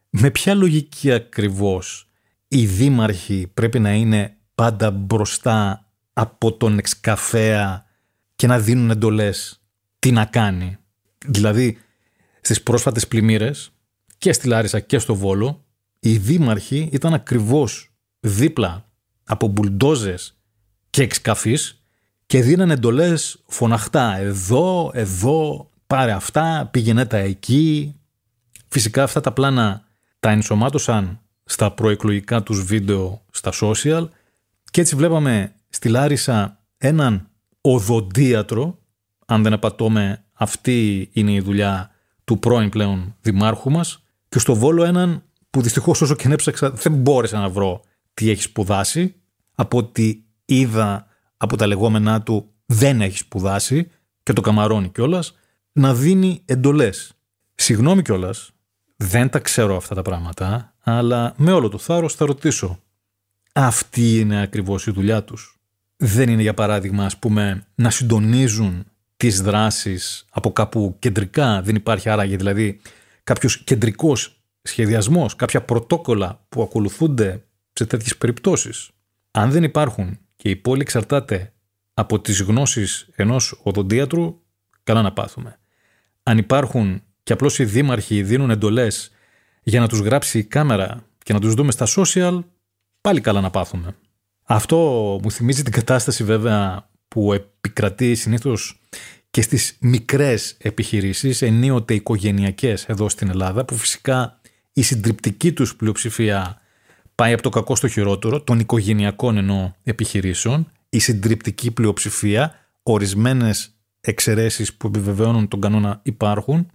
με ποια λογική ακριβώς οι δήμαρχοι πρέπει να είναι πάντα μπροστά από τον εξκαφέα και να δίνουν εντολές τι να κάνει. Δηλαδή, στις πρόσφατες πλημμύρες και στη Λάρισα και στο Βόλο, οι δήμαρχοι ήταν ακριβώς δίπλα από μπουλντόζες και εξκαφείς και δίνανε εντολές φωναχτά. Εδώ, εδώ, πάρε αυτά, πήγαινε τα εκεί. Φυσικά αυτά τα πλάνα τα ενσωμάτωσαν στα προεκλογικά τους βίντεο στα social και έτσι βλέπαμε στη Λάρισα έναν οδοντίατρο, αν δεν απατώμε αυτή είναι η δουλειά του πρώην πλέον δημάρχου μας, και στο Βόλο έναν που δυστυχώς όσο και έψαξα δεν μπόρεσα να βρω τι έχει σπουδάσει, από ότι είδα από τα λεγόμενά του δεν έχει σπουδάσει και το καμαρώνει κιόλας, να δίνει εντολές. Συγγνώμη κιόλας, δεν τα ξέρω αυτά τα πράγματα, αλλά με όλο το θάρρος θα ρωτήσω αυτή είναι ακριβώς η δουλειά τους. Δεν είναι για παράδειγμα ας πούμε να συντονίζουν τις δράσεις από κάπου κεντρικά, δεν υπάρχει άραγε δηλαδή κάποιος κεντρικός σχεδιασμός, κάποια πρωτόκολλα που ακολουθούνται σε τέτοιες περιπτώσεις. Αν δεν υπάρχουν και η πόλη εξαρτάται από τις γνώσεις ενός οδοντίατρου, καλά να πάθουμε. Αν υπάρχουν και απλώς οι δήμαρχοι δίνουν εντολές για να τους γράψει η κάμερα και να τους δούμε στα social, πάλι καλά να πάθουμε. Αυτό μου θυμίζει την κατάσταση βέβαια που επικρατεί συνήθως και στις μικρές επιχειρήσεις, ενίοτε οικογενειακές εδώ στην Ελλάδα, που φυσικά η συντριπτική τους πλειοψηφία πάει από το κακό στο χειρότερο, των οικογενειακών ενώ επιχειρήσεων, η συντριπτική πλειοψηφία, ορισμένες εξαιρέσεις που επιβεβαιώνουν τον κανόνα υπάρχουν,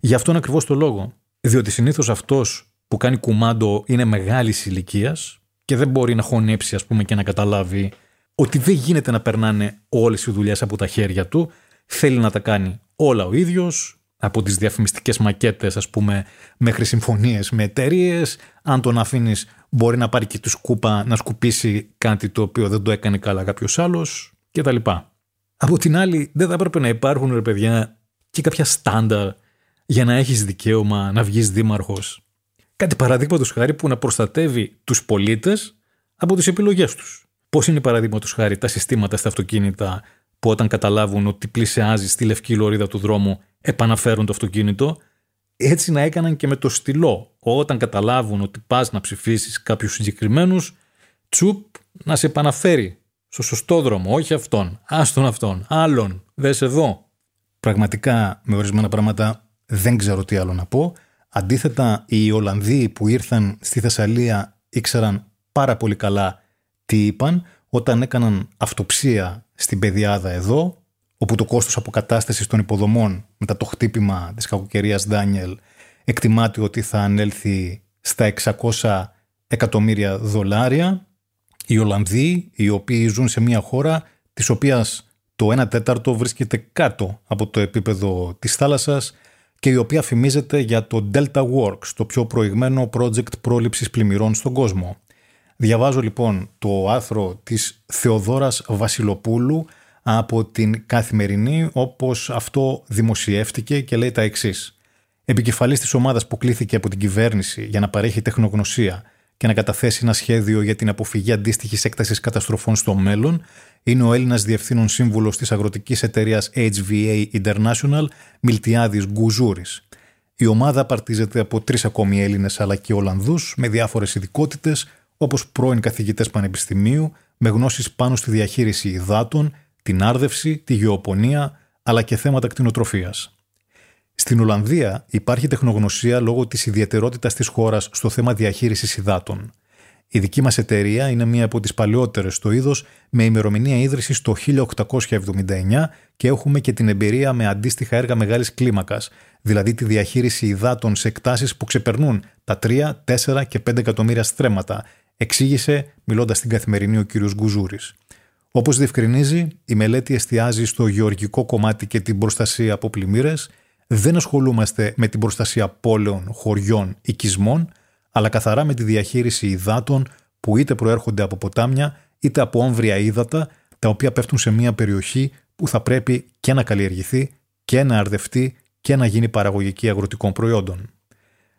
γι' αυτόν ακριβώς το λόγο. Διότι συνήθως αυτός που κάνει κουμάντο είναι μεγάλης ηλικίας, και δεν μπορεί να χωνέψει ας πούμε και να καταλάβει ότι δεν γίνεται να περνάνε όλες οι δουλειές από τα χέρια του. Θέλει να τα κάνει όλα ο ίδιος, από τις διαφημιστικές μακέτες ας πούμε μέχρι συμφωνίες με εταιρείες. Αν τον αφήνεις μπορεί να πάρει και τη σκούπα να σκουπίσει κάτι το οποίο δεν το έκανε καλά κάποιος άλλος κτλ. Από την άλλη, δεν θα έπρεπε να υπάρχουν, ρε παιδιά, και κάποια στάνταρ για να έχεις δικαίωμα να βγεις δήμαρχος. Κάτι παραδείγματος χάρη που να προστατεύει τους πολίτες από τις επιλογές τους. Πώς είναι παραδείγματος χάρη τα συστήματα στα αυτοκίνητα που όταν καταλάβουν ότι πλησιάζει στη λευκή λωρίδα του δρόμου επαναφέρουν το αυτοκίνητο, έτσι να έκαναν και με το στυλό. Όταν καταλάβουν ότι πας να ψηφίσεις κάποιους συγκεκριμένους, τσουπ να σε επαναφέρει στο σωστό δρόμο, όχι αυτόν, άστον αυτόν, άλλον, δες εδώ. Πραγματικά με ορισμένα πράγματα δεν ξέρω τι άλλο να πω. Αντίθετα, οι Ολλανδοί που ήρθαν στη Θεσσαλία ήξεραν πάρα πολύ καλά τι είπαν όταν έκαναν αυτοψία στην πεδιάδα εδώ, όπου το κόστος αποκατάστασης των υποδομών μετά το χτύπημα της κακοκαιρίας Ντάνιελ εκτιμάται ότι θα ανέλθει στα 600 εκατομμύρια δολάρια. Οι Ολλανδοί, οι οποίοι ζουν σε μια χώρα της οποίας το 1 τέταρτο βρίσκεται κάτω από το επίπεδο της θάλασσας και η οποία φημίζεται για το Delta Works, το πιο προηγμένο project πρόληψης πλημμυρών στον κόσμο. Διαβάζω λοιπόν το άρθρο της Θεοδόρας Βασιλοπούλου από την Καθημερινή όπως αυτό δημοσιεύτηκε και λέει τα εξής. Επικεφαλής της ομάδας που κλήθηκε από την κυβέρνηση για να παρέχει τεχνογνωσία και να καταθέσει ένα σχέδιο για την αποφυγή αντίστοιχης έκτασης καταστροφών στο μέλλον, είναι ο Έλληνας Διευθύνων Σύμβουλος της αγροτικής εταιρείας HVA International, Μιλτιάδης Γκουζούρης. Η ομάδα απαρτίζεται από τρεις ακόμη Έλληνες αλλά και Ολλανδούς με διάφορες ειδικότητες, όπως πρώην καθηγητές πανεπιστημίου, με γνώσεις πάνω στη διαχείριση υδάτων, την άρδευση, τη γεωπονία αλλά και θέματα κτηνοτροφίας. Στην Ολλανδία υπάρχει τεχνογνωσία λόγω της ιδιαιτερότητας της χώρας στο θέμα διαχείρισης υδάτων. Η δική μας εταιρεία είναι μία από τις παλαιότερες στο είδος, με ημερομηνία ίδρυσης το 1879 και έχουμε και την εμπειρία με αντίστοιχα έργα μεγάλης κλίμακας, δηλαδή τη διαχείριση υδάτων σε εκτάσεις που ξεπερνούν τα 3, 4 και 5 εκατομμύρια στρέμματα, εξήγησε μιλώντας στην καθημερινή ο κ. Γκουζούρης. Όπως διευκρινίζει, η μελέτη εστιάζει στο γεωργικό κομμάτι και την προστασία από πλημμύρες, δεν ασχολούμαστε με την προστασία πόλεων, χωριών, οικισμών, αλλά καθαρά με τη διαχείριση υδάτων που είτε προέρχονται από ποτάμια είτε από όμβρια ύδατα, τα οποία πέφτουν σε μια περιοχή που θα πρέπει και να καλλιεργηθεί και να αρδευτεί και να γίνει παραγωγική αγροτικών προϊόντων.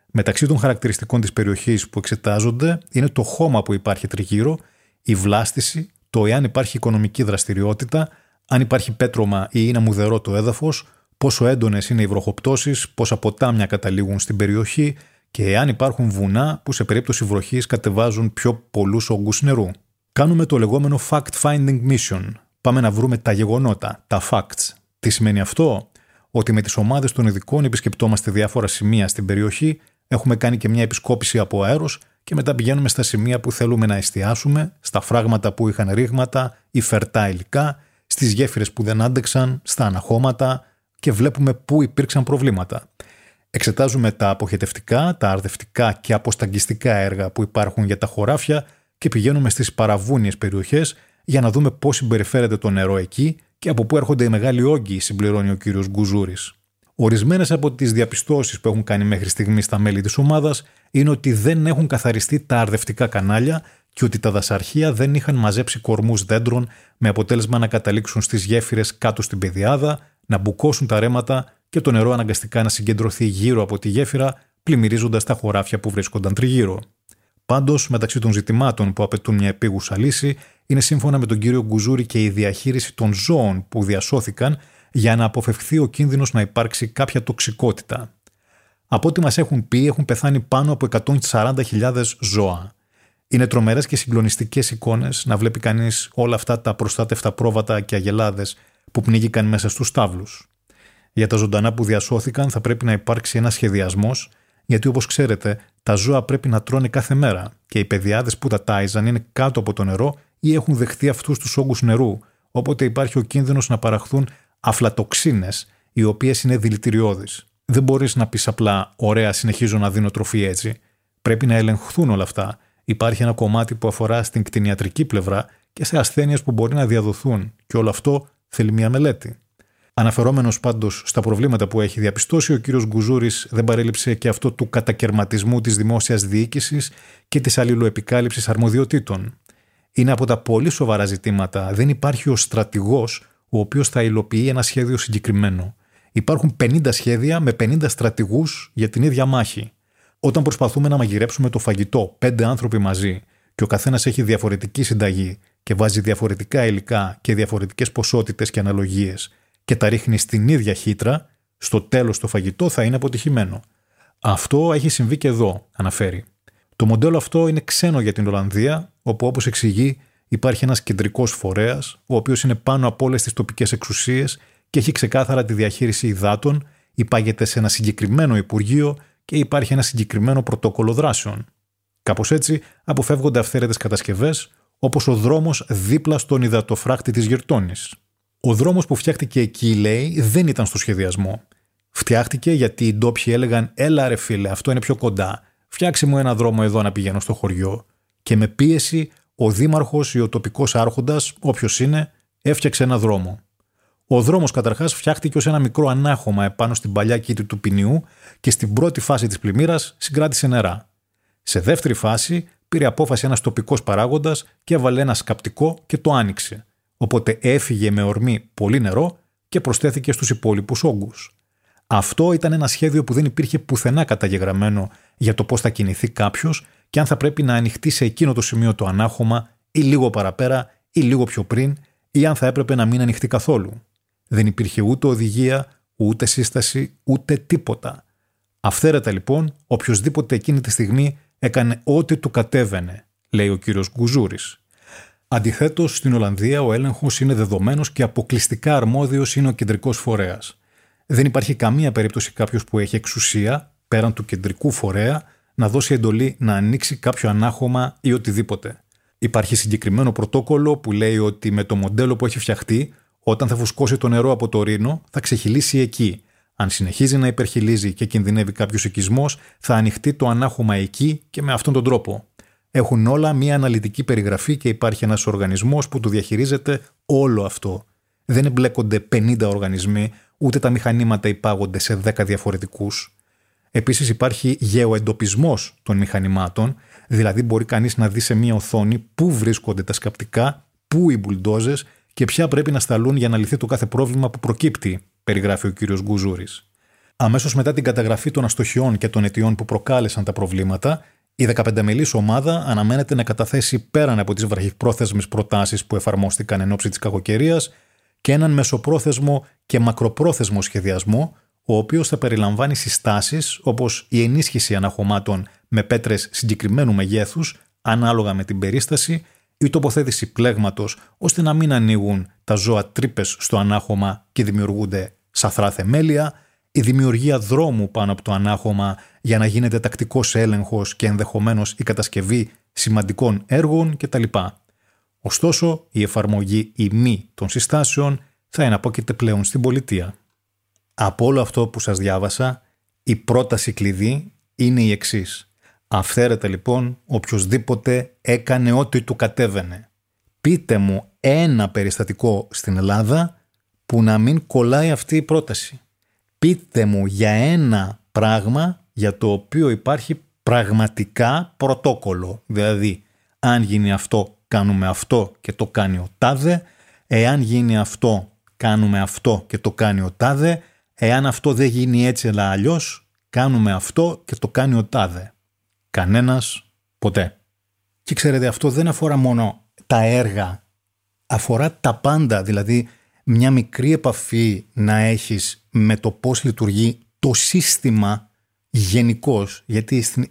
Μεταξύ των χαρακτηριστικών της περιοχής που εξετάζονται είναι το χώμα που υπάρχει τριγύρω, η βλάστηση, το εάν υπάρχει οικονομική δραστηριότητα, αν υπάρχει πέτρωμα ή είναι μουδερό το έδαφος, πόσο έντονες είναι οι βροχοπτώσεις, πόσα ποτάμια καταλήγουν στην περιοχή και εάν υπάρχουν βουνά που σε περίπτωση βροχής κατεβάζουν πιο πολλούς όγκου νερού. Κάνουμε το λεγόμενο fact-finding mission. Πάμε να βρούμε τα γεγονότα, τα facts. Τι σημαίνει αυτό; Ότι με τις ομάδες των ειδικών επισκεπτόμαστε διάφορα σημεία στην περιοχή, έχουμε κάνει και μια επισκόπηση από αέρος και μετά πηγαίνουμε στα σημεία που θέλουμε να εστιάσουμε, στα φράγματα που είχαν ρήγματα ή φερτά υλικά, στις γέφυρες που δεν άντεξαν, στα αναχώματα, και βλέπουμε πού υπήρξαν προβλήματα. Εξετάζουμε τα αποχετευτικά, τα αρδευτικά και αποσταγγιστικά έργα που υπάρχουν για τα χωράφια και πηγαίνουμε στις παραβούνιες περιοχές για να δούμε πώς συμπεριφέρεται το νερό εκεί και από πού έρχονται οι μεγάλοι όγκοι, συμπληρώνει ο κύριος Γκουζούρης. Ορισμένες από τις διαπιστώσεις που έχουν κάνει μέχρι στιγμή τα μέλη της ομάδας είναι ότι δεν έχουν καθαριστεί τα αρδευτικά κανάλια και ότι τα δασαρχεία δεν είχαν μαζέψει κορμούς δέντρων με αποτέλεσμα να καταλήξουν στις γέφυρες κάτω στην πεδιάδα, να μπουκώσουν τα ρέματα και το νερό αναγκαστικά να συγκεντρωθεί γύρω από τη γέφυρα, πλημμυρίζοντας τα χωράφια που βρίσκονταν τριγύρω. Πάντως, μεταξύ των ζητημάτων που απαιτούν μια επίγουσα λύση, είναι σύμφωνα με τον κύριο Γκουζούρη και η διαχείριση των ζώων που διασώθηκαν για να αποφευχθεί ο κίνδυνος να υπάρξει κάποια τοξικότητα. Από ό,τι μας έχουν πει, έχουν πεθάνει πάνω από 140.000 ζώα. Είναι τρομερές και συγκλονιστικές εικόνες να βλέπει κανείς όλα αυτά τα προστάτευτα πρόβατα και αγελάδες που πνίγηκαν μέσα στους τάβλους. Για τα ζωντανά που διασώθηκαν θα πρέπει να υπάρξει ένας σχεδιασμός, γιατί όπως ξέρετε, τα ζώα πρέπει να τρώνε κάθε μέρα και οι παιδιάδες που τα τάιζαν είναι κάτω από το νερό ή έχουν δεχτεί αυτούς τους όγκους νερού, οπότε υπάρχει ο κίνδυνος να παραχθούν αφλατοξίνες, οι οποίες είναι δηλητηριώδεις. Δεν μπορείς να πεις απλά: Ωραία, συνεχίζω να δίνω τροφή έτσι. Πρέπει να ελεγχθούν όλα αυτά. Υπάρχει ένα κομμάτι που αφορά στην κτηνιατρική πλευρά και σε ασθένειες που μπορεί να διαδοθούν, και όλο αυτό θέλει μια μελέτη. Αναφερόμενος πάντως στα προβλήματα που έχει διαπιστώσει, ο κύριος Γκουζούρης δεν παρέλειψε και αυτό του κατακαιρματισμού της δημόσιας διοίκησης και της αλληλοεπικάλυψης αρμοδιοτήτων. Είναι από τα πολύ σοβαρά ζητήματα. Δεν υπάρχει ο στρατηγός ο οποίος θα υλοποιεί ένα σχέδιο συγκεκριμένο. Υπάρχουν 50 σχέδια με 50 στρατηγούς για την ίδια μάχη. Όταν προσπαθούμε να μαγειρέψουμε το φαγητό πέντε άνθρωποι μαζί και ο καθένας έχει διαφορετική συνταγή και βάζει διαφορετικά υλικά και διαφορετικές ποσότητες και αναλογίες και τα ρίχνει στην ίδια χύτρα, στο τέλος το φαγητό θα είναι αποτυχημένο. Αυτό έχει συμβεί και εδώ, αναφέρει. Το μοντέλο αυτό είναι ξένο για την Ολλανδία, όπου όπως εξηγεί υπάρχει ένας κεντρικός φορέας, ο οποίος είναι πάνω από όλες τις τοπικές εξουσίες και έχει ξεκάθαρα τη διαχείριση υδάτων, υπάγεται σε ένα συγκεκριμένο Υπουργείο και υπάρχει ένα συγκεκριμένο πρωτόκολλο δράσεων. Κάπως έτσι αποφεύγονται αυθαίρετες κατασκευές, όπως ο δρόμος δίπλα στον υδατοφράκτη της Γερτόνης. Ο δρόμος που φτιάχτηκε εκεί, λέει, δεν ήταν στο σχεδιασμό. Φτιάχτηκε γιατί οι ντόπιοι έλεγαν: Έλα ρε φίλε, αυτό είναι πιο κοντά. Φτιάξε μου ένα δρόμο εδώ να πηγαίνω στο χωριό. Και με πίεση, ο δήμαρχος ή ο τοπικός άρχοντας, όποιος είναι, έφτιαξε ένα δρόμο. Ο δρόμος καταρχάς φτιάχτηκε ως ένα μικρό ανάχωμα επάνω στην παλιά κήτη του ποινιού και στην πρώτη φάση της πλημμύρας συγκράτησε νερά. Σε δεύτερη φάση πήρε απόφαση ένας τοπικός παράγοντας και έβαλε ένα σκαπτικό και το άνοιξε. Οπότε έφυγε με ορμή πολύ νερό και προσθέθηκε στους υπόλοιπους όγκους. Αυτό ήταν ένα σχέδιο που δεν υπήρχε πουθενά καταγεγραμμένο για το πώς θα κινηθεί κάποιος και αν θα πρέπει να ανοιχτεί σε εκείνο το σημείο το ανάχωμα ή λίγο παραπέρα ή λίγο πιο πριν ή αν θα έπρεπε να μην ανοιχτεί καθόλου. Δεν υπήρχε ούτε οδηγία, ούτε σύσταση, ούτε τίποτα. Αυθαίρετα λοιπόν, οποιοδήποτε εκείνη τη στιγμή έκανε ό,τι του κατέβαινε, λέει ο κύριος Γκουζούρης. Αντιθέτως, στην Ολλανδία ο έλεγχος είναι δεδομένος και αποκλειστικά αρμόδιος είναι ο κεντρικός φορέας. Δεν υπάρχει καμία περίπτωση κάποιος που έχει εξουσία, πέραν του κεντρικού φορέα, να δώσει εντολή να ανοίξει κάποιο ανάχωμα ή οτιδήποτε. Υπάρχει συγκεκριμένο πρωτόκολλο που λέει ότι με το μοντέλο που έχει φτιαχτεί, όταν θα φουσκώσει το νερό από το ρήνο, θα ξεχυλήσει εκεί. Αν συνεχίζει να υπερχιλίζει και κινδυνεύει κάποιος οικισμός, θα ανοιχτεί το ανάχωμα εκεί και με αυτόν τον τρόπο. Έχουν όλα μία αναλυτική περιγραφή και υπάρχει ένας οργανισμός που του διαχειρίζεται όλο αυτό. Δεν εμπλέκονται 50 οργανισμοί, ούτε τα μηχανήματα υπάγονται σε 10 διαφορετικούς. Επίσης υπάρχει γεωεντοπισμός των μηχανημάτων, δηλαδή μπορεί κανείς να δει σε μία οθόνη πού βρίσκονται τα σκαπτικά, πού οι μπουλντόζες και ποια πρέπει να σταλούν για να λυθεί το κάθε πρόβλημα που προκύπτει, περιγράφει ο κ. Γκουζούρης. Αμέσως μετά την καταγραφή των αστοχιών και των αιτιών που προκάλεσαν τα προβλήματα, η 15μελή ομάδα αναμένεται να καταθέσει πέραν από τις βραχυπρόθεσμες προτάσεις που εφαρμόστηκαν εν ώψη της κακοκαιρίας και έναν μεσοπρόθεσμο και μακροπρόθεσμο σχεδιασμό, ο οποίος θα περιλαμβάνει συστάσεις όπως η ενίσχυση αναχωμάτων με πέτρες συγκεκριμένου μεγέθους, ανάλογα με την περίσταση, η τοποθέτηση πλέγματος ώστε να μην ανοίγουν τα ζώα τρύπες στο ανάχωμα και δημιουργούνται σαθρά θεμέλια, η δημιουργία δρόμου πάνω από το ανάχωμα για να γίνεται τακτικός έλεγχος και ενδεχομένως η κατασκευή σημαντικών έργων κτλ. Ωστόσο, η εφαρμογή ή μη των συστάσεων θα εναπόκειται πλέον στην πολιτεία. Από όλο αυτό που σας διάβασα, η πρόταση κλειδί είναι η εξής. Αυθαίρετα λοιπόν οποιοδήποτε έκανε ό,τι του κατέβαινε. Πείτε μου ένα περιστατικό στην Ελλάδα που να μην κολλάει αυτή η πρόταση. Πείτε μου για ένα πράγμα για το οποίο υπάρχει πραγματικά πρωτόκολλο. Δηλαδή, αν γίνει αυτό, κάνουμε αυτό και το κάνει ο τάδε. Εάν γίνει αυτό, κάνουμε αυτό και το κάνει ο τάδε. Εάν αυτό δεν γίνει έτσι αλλά αλλιώς, κάνουμε αυτό και το κάνει ο τάδε. Κανένας ποτέ. Και ξέρετε αυτό δεν αφορά μόνο τα έργα, αφορά τα πάντα, δηλαδή μια μικρή επαφή να έχεις με το πώς λειτουργεί το σύστημα γενικώς, γιατί στην,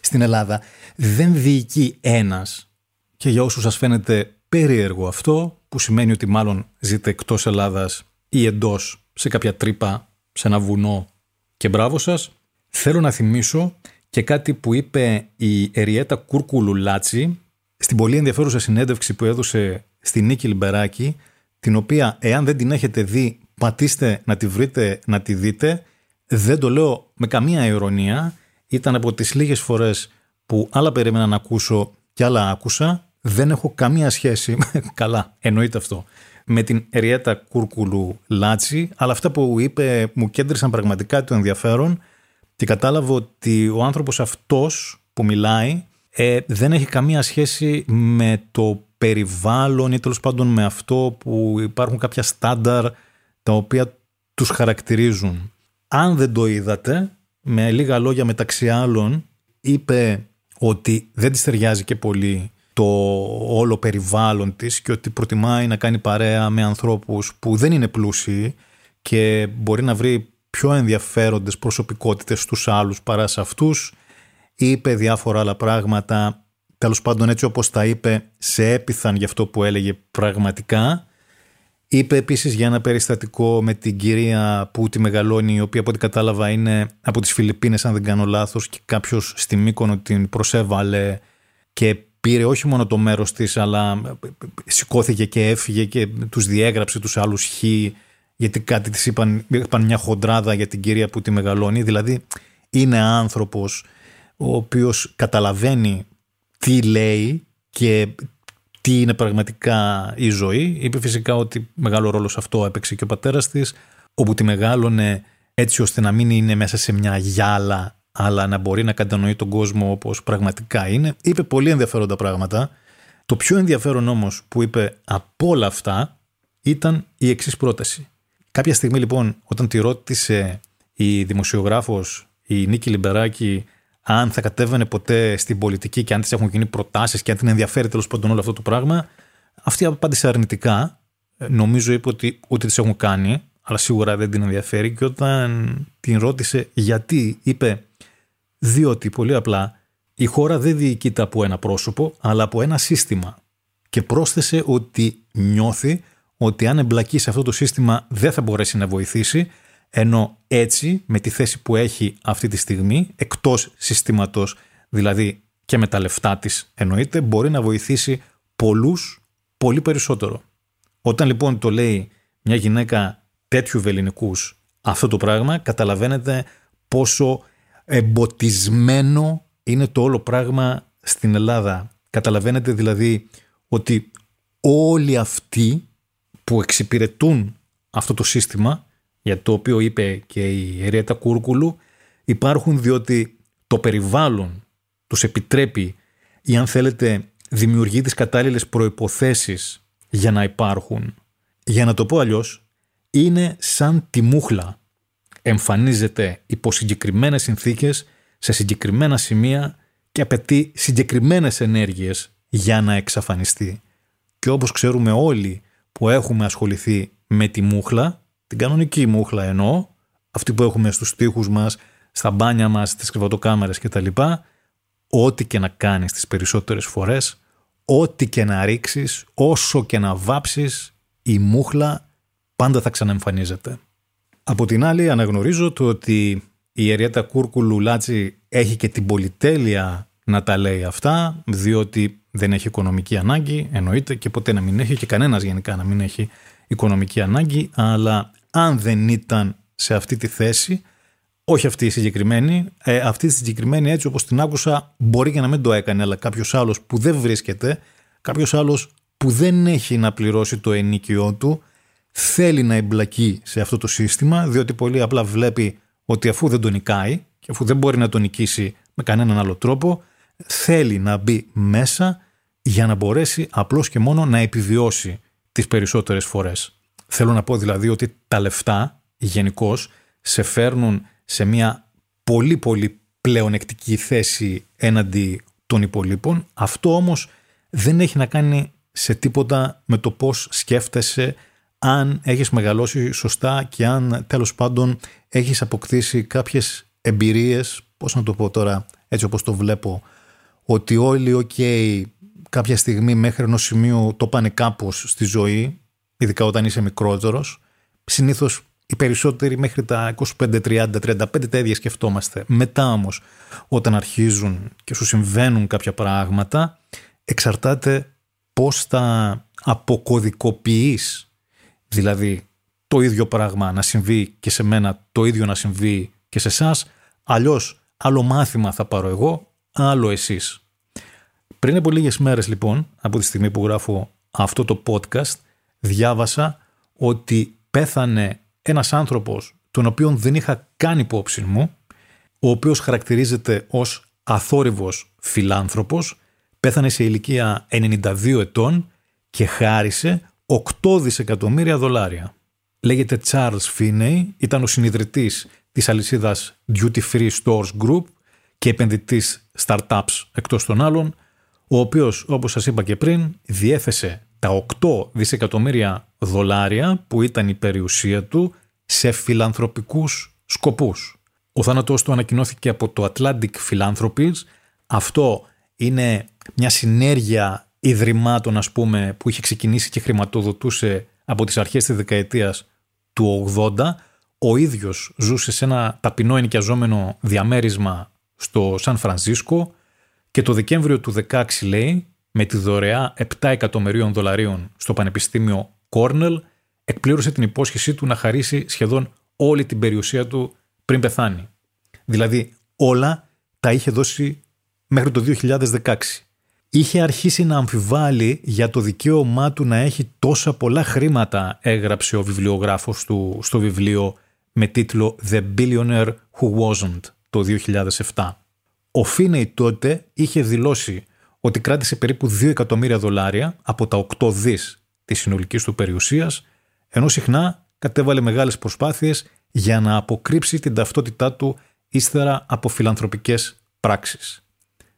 στην Ελλάδα δεν διοικεί ένας. Και για όσους σας φαίνεται περίεργο αυτό, που σημαίνει ότι μάλλον ζείτε εκτός Ελλάδας ή εντός σε κάποια τρύπα, σε ένα βουνό και μπράβο σας, θέλω να θυμίσω και κάτι που είπε η Εριέτα Κούρκουλου Λάτσι στην πολύ ενδιαφέρουσα συνέντευξη που έδωσε στη Νίκη Λιμπεράκη, την οποία εάν δεν την έχετε δει, πατήστε να τη βρείτε, να τη δείτε. Δεν το λέω με καμία ηρωνία. Ήταν από τις λίγες φορές που άλλα περίμενα να ακούσω και άλλα άκουσα. Δεν έχω καμία σχέση, καλά εννοείται αυτό, με την Εριέτα Κούρκουλου Λάτσι, αλλά αυτά που είπε μου κέντρισαν πραγματικά το ενδιαφέρον και κατάλαβα ότι ο άνθρωπος αυτός που μιλάει ε, δεν έχει καμία σχέση με το περιβάλλον ή τέλος πάντων με αυτό που υπάρχουν κάποια στάνταρ τα οποία τους χαρακτηρίζουν. Αν δεν το είδατε, με λίγα λόγια μεταξύ άλλων, είπε ότι δεν της ταιριάζει και πολύ το όλο περιβάλλον της και ότι προτιμάει να κάνει παρέα με ανθρώπους που δεν είναι πλούσιοι και μπορεί να βρει πιο ενδιαφέροντες προσωπικότητες στους άλλους παρά σε αυτούς. Είπε διάφορα άλλα πράγματα, τέλος πάντων έτσι όπως τα είπε, σε έπιθαν για αυτό που έλεγε πραγματικά. Είπε επίσης για ένα περιστατικό με την κυρία που τη μεγαλώνει, η οποία από ό,τι κατάλαβα είναι από τις Φιλιππίνες αν δεν κάνω λάθος και κάποιος στη Μύκονο την προσέβαλε και πήρε όχι μόνο το μέρος της αλλά σηκώθηκε και έφυγε και τους διέγραψε τους άλλους χ γιατί κάτι της είπαν, είπαν μια χοντράδα για την κυρία που τη μεγαλώνει. Δηλαδή είναι άνθρωπος ο οποίος καταλαβαίνει τι λέει και τι είναι πραγματικά η ζωή. Είπε φυσικά ότι μεγάλο ρόλο σε αυτό έπαιξε και ο πατέρας της, όπου τη μεγάλωνε έτσι ώστε να μην είναι μέσα σε μια γυάλα, αλλά να μπορεί να κατανοεί τον κόσμο όπως πραγματικά είναι. Είπε πολύ ενδιαφέροντα πράγματα. Το πιο ενδιαφέρον όμως που είπε από όλα αυτά ήταν η εξής πρόταση. Κάποια στιγμή λοιπόν όταν τη ρώτησε η δημοσιογράφος η Νίκη Λιμπεράκη αν θα κατέβαινε ποτέ στην πολιτική και αν της έχουν γίνει προτάσεις και αν την ενδιαφέρει τέλος πάντων όλο αυτό το πράγμα, αυτή απάντησε αρνητικά. Νομίζω είπε ότι ούτε τι έχουν κάνει, αλλά σίγουρα δεν την ενδιαφέρει. Και όταν την ρώτησε γιατί, είπε διότι πολύ απλά η χώρα δεν διοικείται από ένα πρόσωπο, αλλά από ένα σύστημα. Και πρόσθεσε ότι νιώθει ότι αν εμπλακεί σε αυτό το σύστημα δεν θα μπορέσει να βοηθήσει, ενώ έτσι με τη θέση που έχει αυτή τη στιγμή, εκτός συστήματος, δηλαδή και με τα λεφτά της εννοείται, μπορεί να βοηθήσει πολλούς πολύ περισσότερο. Όταν λοιπόν το λέει μια γυναίκα τέτοιου βεληνικούς αυτό το πράγμα, καταλαβαίνετε πόσο εμποτισμένο είναι το όλο πράγμα στην Ελλάδα. Καταλαβαίνετε δηλαδή ότι όλοι αυτοί που εξυπηρετούν αυτό το σύστημα, για το οποίο είπε και η Εριέτα Κούρκουλου, υπάρχουν διότι το περιβάλλον τους επιτρέπει ή αν θέλετε δημιουργεί τις κατάλληλες προϋποθέσεις για να υπάρχουν. Για να το πω αλλιώς, είναι σαν τη μούχλα. Εμφανίζεται υπό συγκεκριμένες συνθήκες, σε συγκεκριμένα σημεία και απαιτεί συγκεκριμένες ενέργειες για να εξαφανιστεί. Και όπως ξέρουμε όλοι που έχουμε ασχοληθεί με τη μούχλα, την κανονική μούχλα εννοώ, αυτή που έχουμε στους τοίχους μας, στα μπάνια μας, στις κρεβατοκάμερες κτλ. Ό,τι και να κάνεις τις περισσότερες φορές, ό,τι και να ρίξεις, όσο και να βάψεις, η μούχλα πάντα θα ξαναεμφανίζεται. Από την άλλη αναγνωρίζω το ότι η ιερέτα Κούρκουλου Λάτσι έχει και την πολυτέλεια να τα λέει αυτά, διότι δεν έχει οικονομική ανάγκη, εννοείται και ποτέ να μην έχει και κανένας γενικά να μην έχει οικονομική ανάγκη, αλλά αν δεν ήταν σε αυτή τη θέση, όχι αυτή η συγκεκριμένη, ε, αυτή η συγκεκριμένη έτσι όπως την άκουσα μπορεί και να μην το έκανε, αλλά κάποιος άλλος που δεν βρίσκεται, κάποιος άλλος που δεν έχει να πληρώσει το ενίκιο του, θέλει να εμπλακεί σε αυτό το σύστημα, διότι πολύ απλά βλέπει ότι αφού δεν τον νικάει και αφού δεν μπορεί να τον νικήσει με κανέναν άλλο τρόπο, θέλει να μπει μέσα για να μπορέσει απλώς και μόνο να επιβιώσει τις περισσότερες φορές. Θέλω να πω δηλαδή ότι τα λεφτά γενικώ σε φέρνουν σε μια πολύ πολύ πλεονεκτική θέση έναντι των υπολοίπων. Αυτό όμως δεν έχει να κάνει σε τίποτα με το πώς σκέφτεσαι αν έχεις μεγαλώσει σωστά και αν τέλος πάντων έχεις αποκτήσει κάποιες εμπειρίες, πώς να το πω τώρα έτσι όπως το βλέπω, ότι όλοι, οκ, κάποια στιγμή μέχρι ενός σημείου το πάνε κάπως στη ζωή, ειδικά όταν είσαι μικρότερος. Συνήθως οι περισσότεροι μέχρι τα 25, 30, 35 τα ίδια σκεφτόμαστε. Μετά όμως, όταν αρχίζουν και σου συμβαίνουν κάποια πράγματα, εξαρτάται πώς θα αποκωδικοποιείς. Δηλαδή, το ίδιο πράγμα να συμβεί και σε μένα, το ίδιο να συμβεί και σε εσάς. Αλλιώς, άλλο μάθημα θα πάρω εγώ, άλλο εσείς. Πριν από λίγες μέρες λοιπόν, από τη στιγμή που γράφω αυτό το podcast, διάβασα ότι πέθανε ένας άνθρωπος τον οποίον δεν είχα καν υπόψη μου, ο οποίος χαρακτηρίζεται ως αθόρυβος φιλάνθρωπος, Πέθανε σε ηλικία 92 ετών και χάρισε 8 δισεκατομμύρια δολάρια. Λέγεται Charles Finney, ήταν ο συνειδητής της αλυσίδας Duty Free Stores Group και επενδυτής startups εκτός των άλλων, ο οποίος, όπως σας είπα και πριν, διέθεσε τα 8 δισεκατομμύρια δολάρια που ήταν η περιουσία του σε φιλανθρωπικούς σκοπούς. Ο θάνατός του ανακοινώθηκε από το Atlantic Philanthropies. Αυτό είναι μια συνέργεια ιδρυμάτων ας πούμε που είχε ξεκινήσει και χρηματοδοτούσε από τις αρχές της δεκαετίας του 80. Ο ίδιος ζούσε σε ένα ταπεινό ενοικιαζόμενο διαμέρισμα στο Σαν Φρανσίσκο και το Δεκέμβριο του 16 λέει με τη δωρεά 7 εκατομμυρίων δολαρίων στο Πανεπιστήμιο Κόρνελ εκπλήρωσε την υπόσχεσή του να χαρίσει σχεδόν όλη την περιουσία του πριν πεθάνει. Δηλαδή όλα τα είχε δώσει μέχρι το 2016. Είχε αρχίσει να αμφιβάλλει για το δικαίωμά του να έχει τόσα πολλά χρήματα, έγραψε ο βιβλιογράφος του στο βιβλίο με τίτλο «The Billionaire Who Wasn't» το 2007. Ο Φίνεϊ τότε είχε δηλώσει ότι κράτησε περίπου 2 εκατομμύρια δολάρια από τα 8 δις της συνολικής του περιουσίας, ενώ συχνά κατέβαλε μεγάλες προσπάθειες για να αποκρύψει την ταυτότητά του ύστερα από φιλανθρωπικές πράξεις.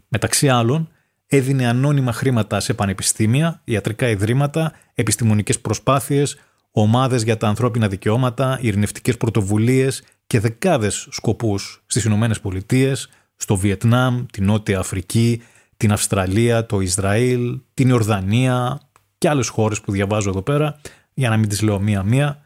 Μεταξύ άλλων, έδινε ανώνυμα χρήματα σε πανεπιστήμια, ιατρικά ιδρύματα, επιστημονικές προσπάθειες, ομάδες για τα ανθρώπινα δικαιώματα, ειρηνευτικές πρωτοβουλίες και δεκάδες σκοπούς στις Ηνωμένες Πολιτείες, στο Βιετνάμ, την Νότια Αφρική, την Αυστραλία, το Ισραήλ, την Ιορδανία και άλλες χώρες που διαβάζω εδώ πέρα, για να μην τις λέω μία-μία.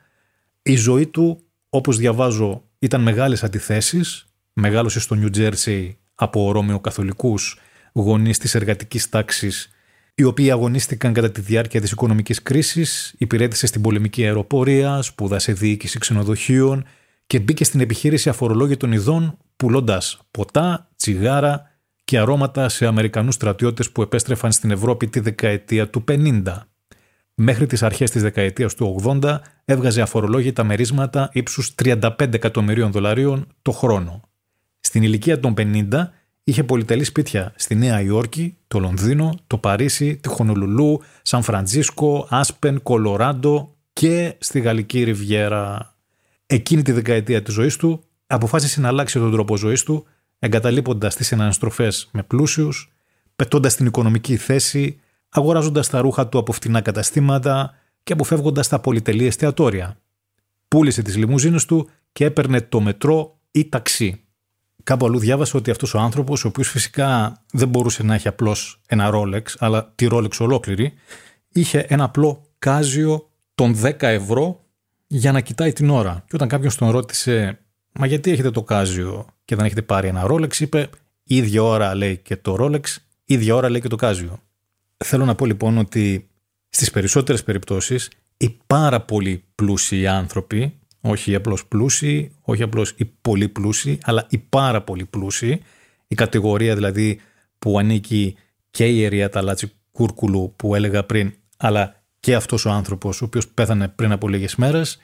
Η ζωή του, όπως διαβάζω, ήταν μεγάλες αντιθέσεις. Μεγάλωσε στο Νιου Τζέρσι από Ρώμαιο Καθολικούς γονείς της εργατικής τάξης οι οποίοι αγωνίστηκαν κατά τη διάρκεια της οικονομικής κρίσης, υπηρέτησε στην πολεμική αεροπορία, σπούδασε διοίκηση ξενοδοχείων και μπήκε στην επιχείρηση αφορολόγητων ειδών πουλώντας ποτά, τσιγάρα και αρώματα σε Αμερικανούς στρατιώτες που επέστρεφαν στην Ευρώπη τη δεκαετία του 50. Μέχρι τις αρχές της δεκαετίας του 80 έβγαζε αφορολόγητα μερίσματα ύψους 35 εκατομμυρίων δολαρίων το χρόνο. Στην ηλικία των 50 είχε πολυτελή σπίτια στη Νέα Υόρκη, το Λονδίνο, το Παρίσι, τη Χονολουλού, Σαν Φραντζίσκο, Άσπεν, Κολοράντο και στη Γαλλική Ριβιέρα. Εκείνη τη δεκαετία της ζωής του αποφάσισε να αλλάξει τον τρόπο ζωής του, εγκαταλείποντας τις συναναστροφές με πλούσιους, πετώντας την οικονομική θέση, αγοράζοντας τα ρούχα του από φτηνά καταστήματα και αποφεύγοντας τα πολυτελή εστιατόρια. Πούλησε τις λιμουζίνες του και έπαιρνε το μετρό ή ταξί. Κάπου αλλού διάβασα ότι αυτός ο άνθρωπος, ο οποίος φυσικά δεν μπορούσε να έχει απλώς ένα Rolex, αλλά τη Rolex ολόκληρη, είχε ένα απλό κάζιο των 10 ευρώ για να κοιτάει την ώρα. Και όταν κάποιος τον ρώτησε, Μα γιατί έχετε το κάζιο και δεν έχετε πάρει ένα Rolex, είπε, ίδια ώρα λέει και το Rolex, ίδια ώρα λέει και το κάζιο. Θέλω να πω λοιπόν ότι στις περισσότερες περιπτώσεις οι πάρα πολύ πλούσιοι άνθρωποι όχι απλώς πλούσιοι, όχι απλώς οι πολύ πλούσιοι, αλλά οι πάρα πολύ πλούσιοι. Η κατηγορία δηλαδή που ανήκει και η Ερία Ταλάτσι Κούρκουλου που έλεγα πριν, αλλά και αυτός ο άνθρωπος ο οποίος πέθανε πριν από λίγες μέρες,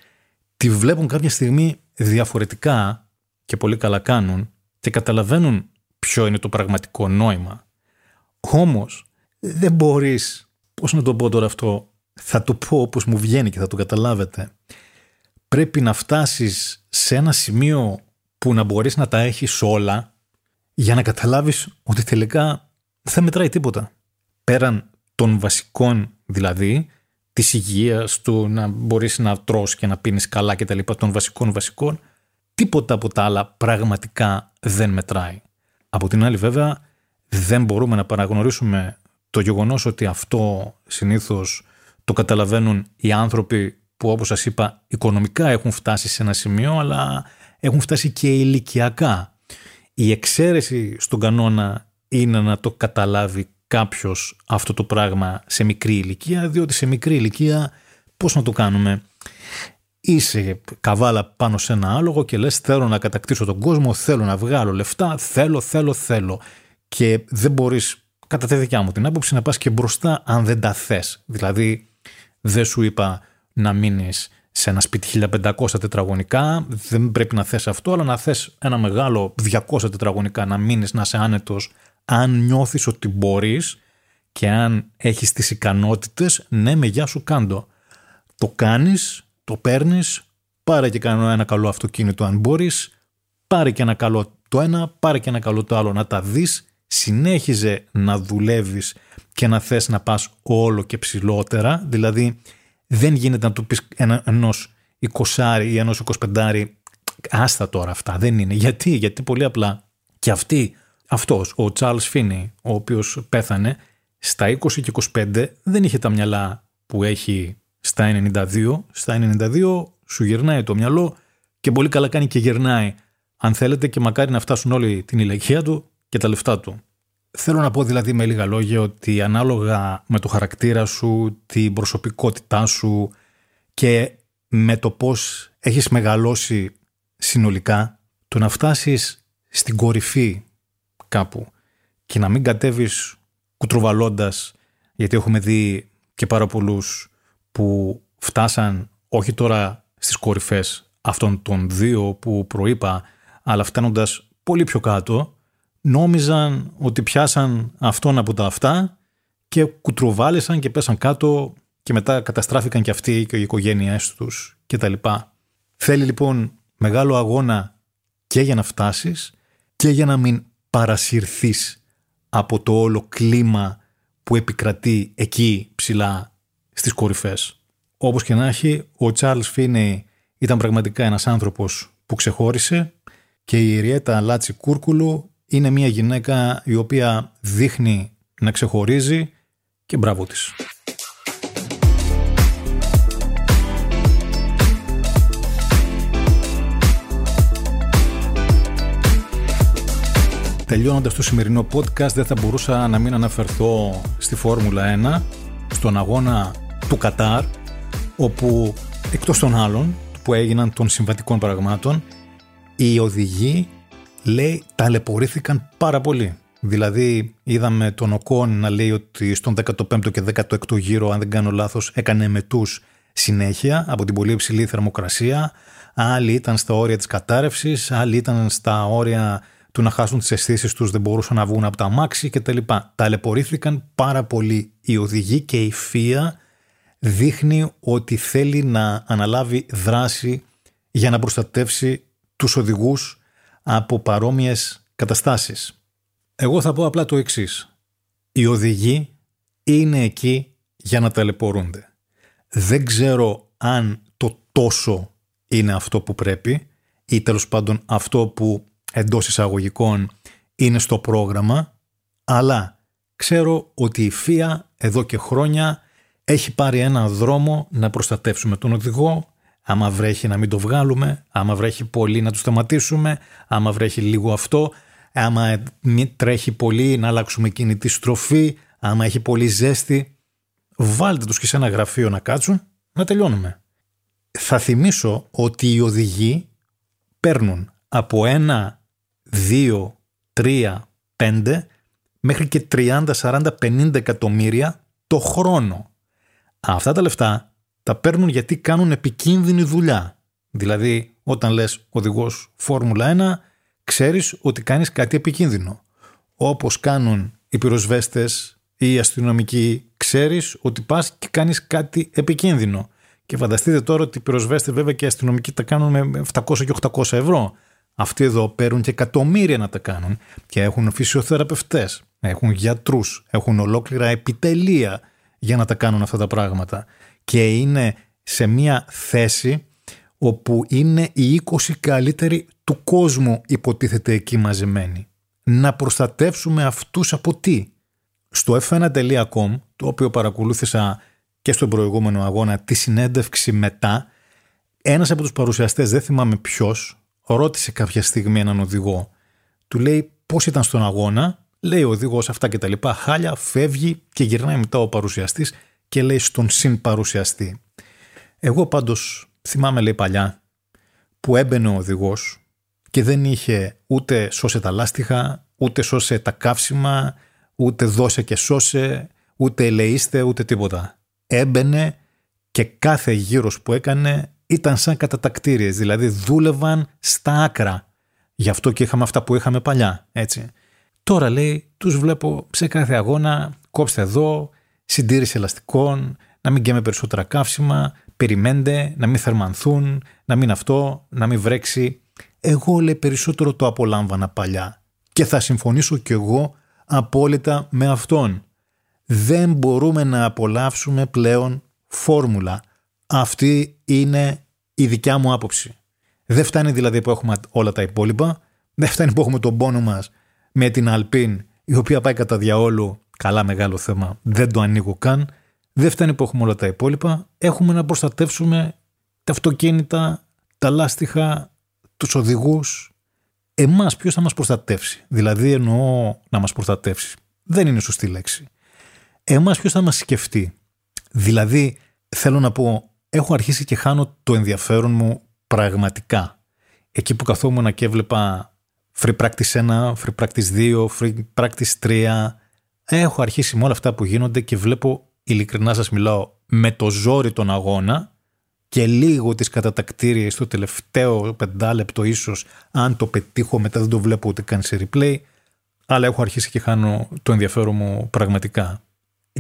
τη βλέπουν κάποια στιγμή διαφορετικά και πολύ καλά κάνουν και καταλαβαίνουν ποιο είναι το πραγματικό νόημα. Όμως δεν μπορείς, πώς να το πω τώρα αυτό, θα το πω όπως μου βγαίνει και θα το καταλάβετε πρέπει να φτάσεις σε ένα σημείο που να μπορείς να τα έχεις όλα για να καταλάβεις ότι τελικά δεν μετράει τίποτα. Πέραν των βασικών δηλαδή, της υγείας του να μπορείς να τρως και να πίνεις καλά και τα λοιπά των βασικών βασικών, τίποτα από τα άλλα πραγματικά δεν μετράει. Από την άλλη βέβαια δεν μπορούμε να παραγνωρίσουμε το γεγονός ότι αυτό συνήθως το καταλαβαίνουν οι άνθρωποι που όπως σας είπα οικονομικά έχουν φτάσει σε ένα σημείο αλλά έχουν φτάσει και ηλικιακά. Η εξαίρεση στον κανόνα είναι να το καταλάβει κάποιος αυτό το πράγμα σε μικρή ηλικία διότι σε μικρή ηλικία πώς να το κάνουμε; Είσαι καβάλα πάνω σε ένα άλογο και λες θέλω να κατακτήσω τον κόσμο, θέλω να βγάλω λεφτά, θέλω, θέλω, θέλω και δεν μπορείς κατά τη δικιά μου την άποψη να πας και μπροστά αν δεν τα θες. Δηλαδή δεν σου είπα να μείνεις σε ένα σπίτι 1500 τετραγωνικά, δεν πρέπει να θες αυτό, αλλά να θες ένα μεγάλο 200 τετραγωνικά, να μείνεις, να είσαι άνετος, αν νιώθεις ότι μπορείς και αν έχεις τις ικανότητες, ναι με γεια σου κάντο. Το κάνεις, το παίρνεις, πάρε και κάνω ένα καλό αυτοκίνητο αν μπορείς, πάρε και ένα καλό το ένα, πάρε και ένα καλό το άλλο να τα δεις, συνέχιζε να δουλεύεις και να θες να πας όλο και ψηλότερα, δηλαδή δεν γίνεται να του πεις ένα, ενός 20 ή ενός 25 άστα τώρα αυτά, δεν είναι. Γιατί, γιατί πολύ απλά και αυτή, αυτός, ο Charles Finney, ο οποίος πέθανε, στα 20 και 25 δεν είχε τα μυαλά που έχει στα 92. Στα 92 σου γυρνάει το μυαλό και πολύ καλά κάνει και γυρνάει αν θέλετε και μακάρι να φτάσουν όλοι την ηλικία του και τα λεφτά του. Θέλω να πω δηλαδή με λίγα λόγια ότι ανάλογα με το χαρακτήρα σου, την προσωπικότητά σου και με το πώς έχεις μεγαλώσει συνολικά, το να φτάσεις στην κορυφή κάπου και να μην κατέβεις κουτρουβαλώντας, γιατί έχουμε δει και πάρα πολλούς που φτάσαν όχι τώρα στις κορυφές αυτών των δύο που προείπα, αλλά φτάνοντας πολύ πιο κάτω, νόμιζαν ότι πιάσαν αυτόν από τα αυτά και κουτρουβάλισαν και πέσαν κάτω και μετά καταστράφηκαν και αυτοί και οι οικογένειές τους κτλ. Θέλει λοιπόν μεγάλο αγώνα και για να φτάσεις και για να μην παρασυρθείς από το όλο κλίμα που επικρατεί εκεί ψηλά στις κορυφές. Όπως και να έχει, ο Charles Φίνεϊ ήταν πραγματικά ένας άνθρωπος που ξεχώρισε και η Ριέτα Λάτσι Κούρκουλου είναι μια γυναίκα η οποία δείχνει να ξεχωρίζει και μπράβο της. Τελειώνοντας το σημερινό podcast δεν θα μπορούσα να μην αναφερθώ στη Φόρμουλα 1, στον αγώνα του Κατάρ, όπου εκτός των άλλων που έγιναν των συμβατικών πραγμάτων, οι οδηγοί λέει ταλαιπωρήθηκαν πάρα πολύ. Δηλαδή είδαμε τον Οκόν να λέει ότι στον 15ο και 16ο γύρο αν δεν κάνω λάθος έκανε μετούς συνέχεια από την πολύ υψηλή θερμοκρασία άλλοι ήταν στα όρια της κατάρρευσης, άλλοι ήταν στα όρια του να χάσουν τις αισθήσεις τους, δεν μπορούσαν να βγουν από τα αμάξι κτλ. Ταλαιπωρήθηκαν πάρα πολύ οι οδηγοί και η ΦΙΑ δείχνει ότι θέλει να αναλάβει δράση για να προστατεύσει τους οδηγούς από παρόμοιες καταστάσεις. Εγώ θα πω απλά το εξής. Οι οδηγοί είναι εκεί για να ταλαιπωρούνται. Δεν ξέρω αν το τόσο είναι αυτό που πρέπει ή τέλος πάντων αυτό που εντός εισαγωγικών είναι στο πρόγραμμα, αλλά ξέρω ότι η ΦΙΑ εδώ και χρόνια έχει πάρει ένα δρόμο να προστατεύσουμε τον οδηγό, άμα βρέχει να μην το βγάλουμε, άμα βρέχει πολύ να το σταματήσουμε, άμα βρέχει λίγο αυτό, άμα τρέχει πολύ να αλλάξουμε κινητή στροφή, άμα έχει πολύ ζέστη. Βάλτε τους και σε ένα γραφείο να κάτσουν, να τελειώνουμε. Θα θυμίσω ότι οι οδηγοί παίρνουν από ένα 2, 3, 5 μέχρι και 30, 40, 50 εκατομμύρια το χρόνο. Αυτά τα λεφτά τα παίρνουν γιατί κάνουν επικίνδυνη δουλειά. Δηλαδή, όταν λες οδηγός Φόρμουλα 1, ξέρεις ότι κάνεις κάτι επικίνδυνο. Όπως κάνουν οι πυροσβέστες ή οι αστυνομικοί, ξέρεις ότι πας και κάνεις κάτι επικίνδυνο. Και φανταστείτε τώρα ότι οι πυροσβέστες βέβαια και οι αστυνομικοί τα κάνουν με 700 και 800 ευρώ. Αυτοί εδώ παίρνουν και εκατομμύρια να τα κάνουν και έχουν φυσιοθεραπευτές, έχουν γιατρούς, έχουν ολόκληρα επιτελεία για να τα κάνουν αυτά τα πράγματα. Και είναι σε μια θέση όπου είναι οι 20 καλύτεροι του κόσμου υποτίθεται εκεί μαζεμένοι. Να προστατεύσουμε αυτούς από τι; Στο f1.com, το οποίο παρακολούθησα και στον προηγούμενο αγώνα, τη συνέντευξη μετά, ένας από τους παρουσιαστές, δεν θυμάμαι ποιος, ρώτησε κάποια στιγμή έναν οδηγό. Του λέει πώς ήταν στον αγώνα, λέει ο οδηγός αυτά και τα λοιπά, χάλια, φεύγει και γυρνάει μετά ο παρουσιαστής και λέει στον συμπαρουσιαστή. Εγώ πάντως θυμάμαι λέει παλιά που έμπαινε ο οδηγός και δεν είχε ούτε σώσε τα λάστιχα, ούτε σώσε τα καύσιμα, ούτε δώσε και σώσε, ούτε ελεήστε, ούτε τίποτα. Έμπαινε και κάθε γύρος που έκανε ήταν σαν κατατακτήριες, δηλαδή δούλευαν στα άκρα. Γι' αυτό και είχαμε αυτά που είχαμε παλιά, έτσι. Τώρα λέει, τους βλέπω σε κάθε αγώνα, κόψτε εδώ, συντήρηση ελαστικών, να μην καίμε περισσότερα καύσιμα, περιμένετε, να μην θερμανθούν, να μην αυτό, να μην βρέξει. Εγώ λέει περισσότερο το απολάμβανα παλιά και θα συμφωνήσω κι εγώ απόλυτα με αυτόν. Δεν μπορούμε να απολαύσουμε πλέον φόρμουλα. Αυτή είναι η δικιά μου άποψη. Δεν φτάνει δηλαδή που έχουμε όλα τα υπόλοιπα, δεν φτάνει που έχουμε τον πόνο μας με την Αλπίν, η οποία πάει κατά διαόλου, καλά μεγάλο θέμα, δεν το ανοίγω καν, δεν φτάνει που έχουμε όλα τα υπόλοιπα, έχουμε να προστατεύσουμε τα αυτοκίνητα, τα λάστιχα, τους οδηγούς. Εμάς ποιος θα μας προστατεύσει, δηλαδή εννοώ να μας προστατεύσει, δεν είναι σωστή λέξη. Εμάς ποιος θα μας σκεφτεί, δηλαδή θέλω να πω, έχω αρχίσει και χάνω το ενδιαφέρον μου πραγματικά. Εκεί που καθόμουν και έβλεπα free practice 1, free practice 2, free practice 3, έχω αρχίσει με όλα αυτά που γίνονται και βλέπω, ειλικρινά σας μιλάω, με το ζόρι τον αγώνα και λίγο τις κατατακτήριες στο τελευταίο πεντάλεπτο ίσως, αν το πετύχω μετά δεν το βλέπω ούτε καν σε replay, αλλά έχω αρχίσει και χάνω το ενδιαφέρον μου πραγματικά.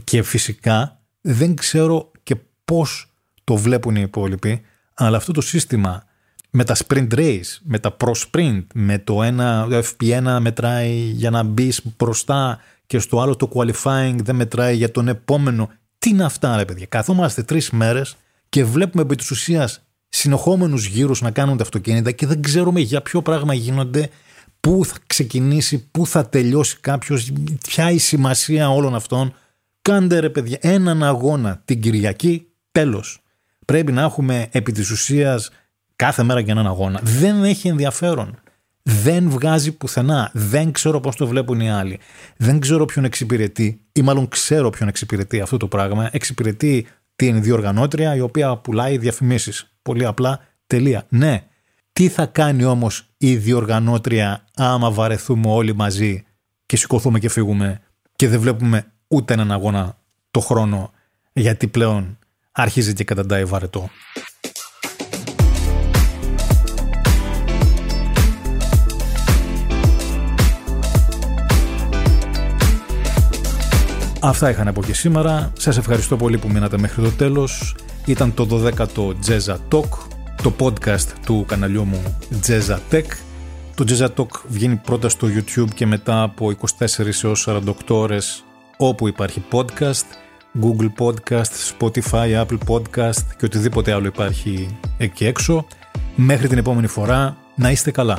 Και φυσικά δεν ξέρω και πώς το βλέπουν οι υπόλοιποι, αλλά αυτό το σύστημα με τα sprint race, με τα pro sprint, με το, ένα, το FP1 μετράει για να μπεις μπροστά και στο άλλο το qualifying δεν μετράει για τον επόμενο. Τι είναι αυτά, ρε παιδιά; Καθόμαστε τρεις μέρες και βλέπουμε επί της ουσίας συνεχόμενους γύρους να κάνουν τα αυτοκίνητα και δεν ξέρουμε για ποιο πράγμα γίνονται, πού θα ξεκινήσει, πού θα τελειώσει κάποιος, ποια η σημασία όλων αυτών. Κάντε ρε παιδιά έναν αγώνα την Κυριακή, τέλος. Πρέπει να έχουμε επί της ουσίας κάθε μέρα για έναν αγώνα. Δεν έχει ενδιαφέρον. Δεν βγάζει πουθενά. Δεν ξέρω πώς το βλέπουν οι άλλοι. Δεν ξέρω ποιον εξυπηρετεί, ή μάλλον ξέρω ποιον εξυπηρετεί αυτό το πράγμα. Εξυπηρετεί την διοργανώτρια η οποία πουλάει διαφημίσεις. Πολύ απλά τελεία. Ναι. Τι θα κάνει όμως η διοργανώτρια άμα βαρεθούμε όλοι μαζί και σηκωθούμε και φύγουμε και δεν βλέπουμε ούτε έναν αγώνα το χρόνο; Γιατί πλέον αρχίζει και καταντάει βαρετό. Αυτά είχα να πω και σήμερα. Σας ευχαριστώ πολύ που μείνατε μέχρι το τέλος. Ήταν το 12ο Jazza Talk, το podcast του καναλιού μου Jazza Tech. Το Jazza Talk βγαίνει πρώτα στο YouTube και μετά από 24 έως 48 ώρες όπου υπάρχει podcast, Google Podcast, Spotify, Apple Podcast και οτιδήποτε άλλο υπάρχει εκεί έξω. Μέχρι την επόμενη φορά, να είστε καλά.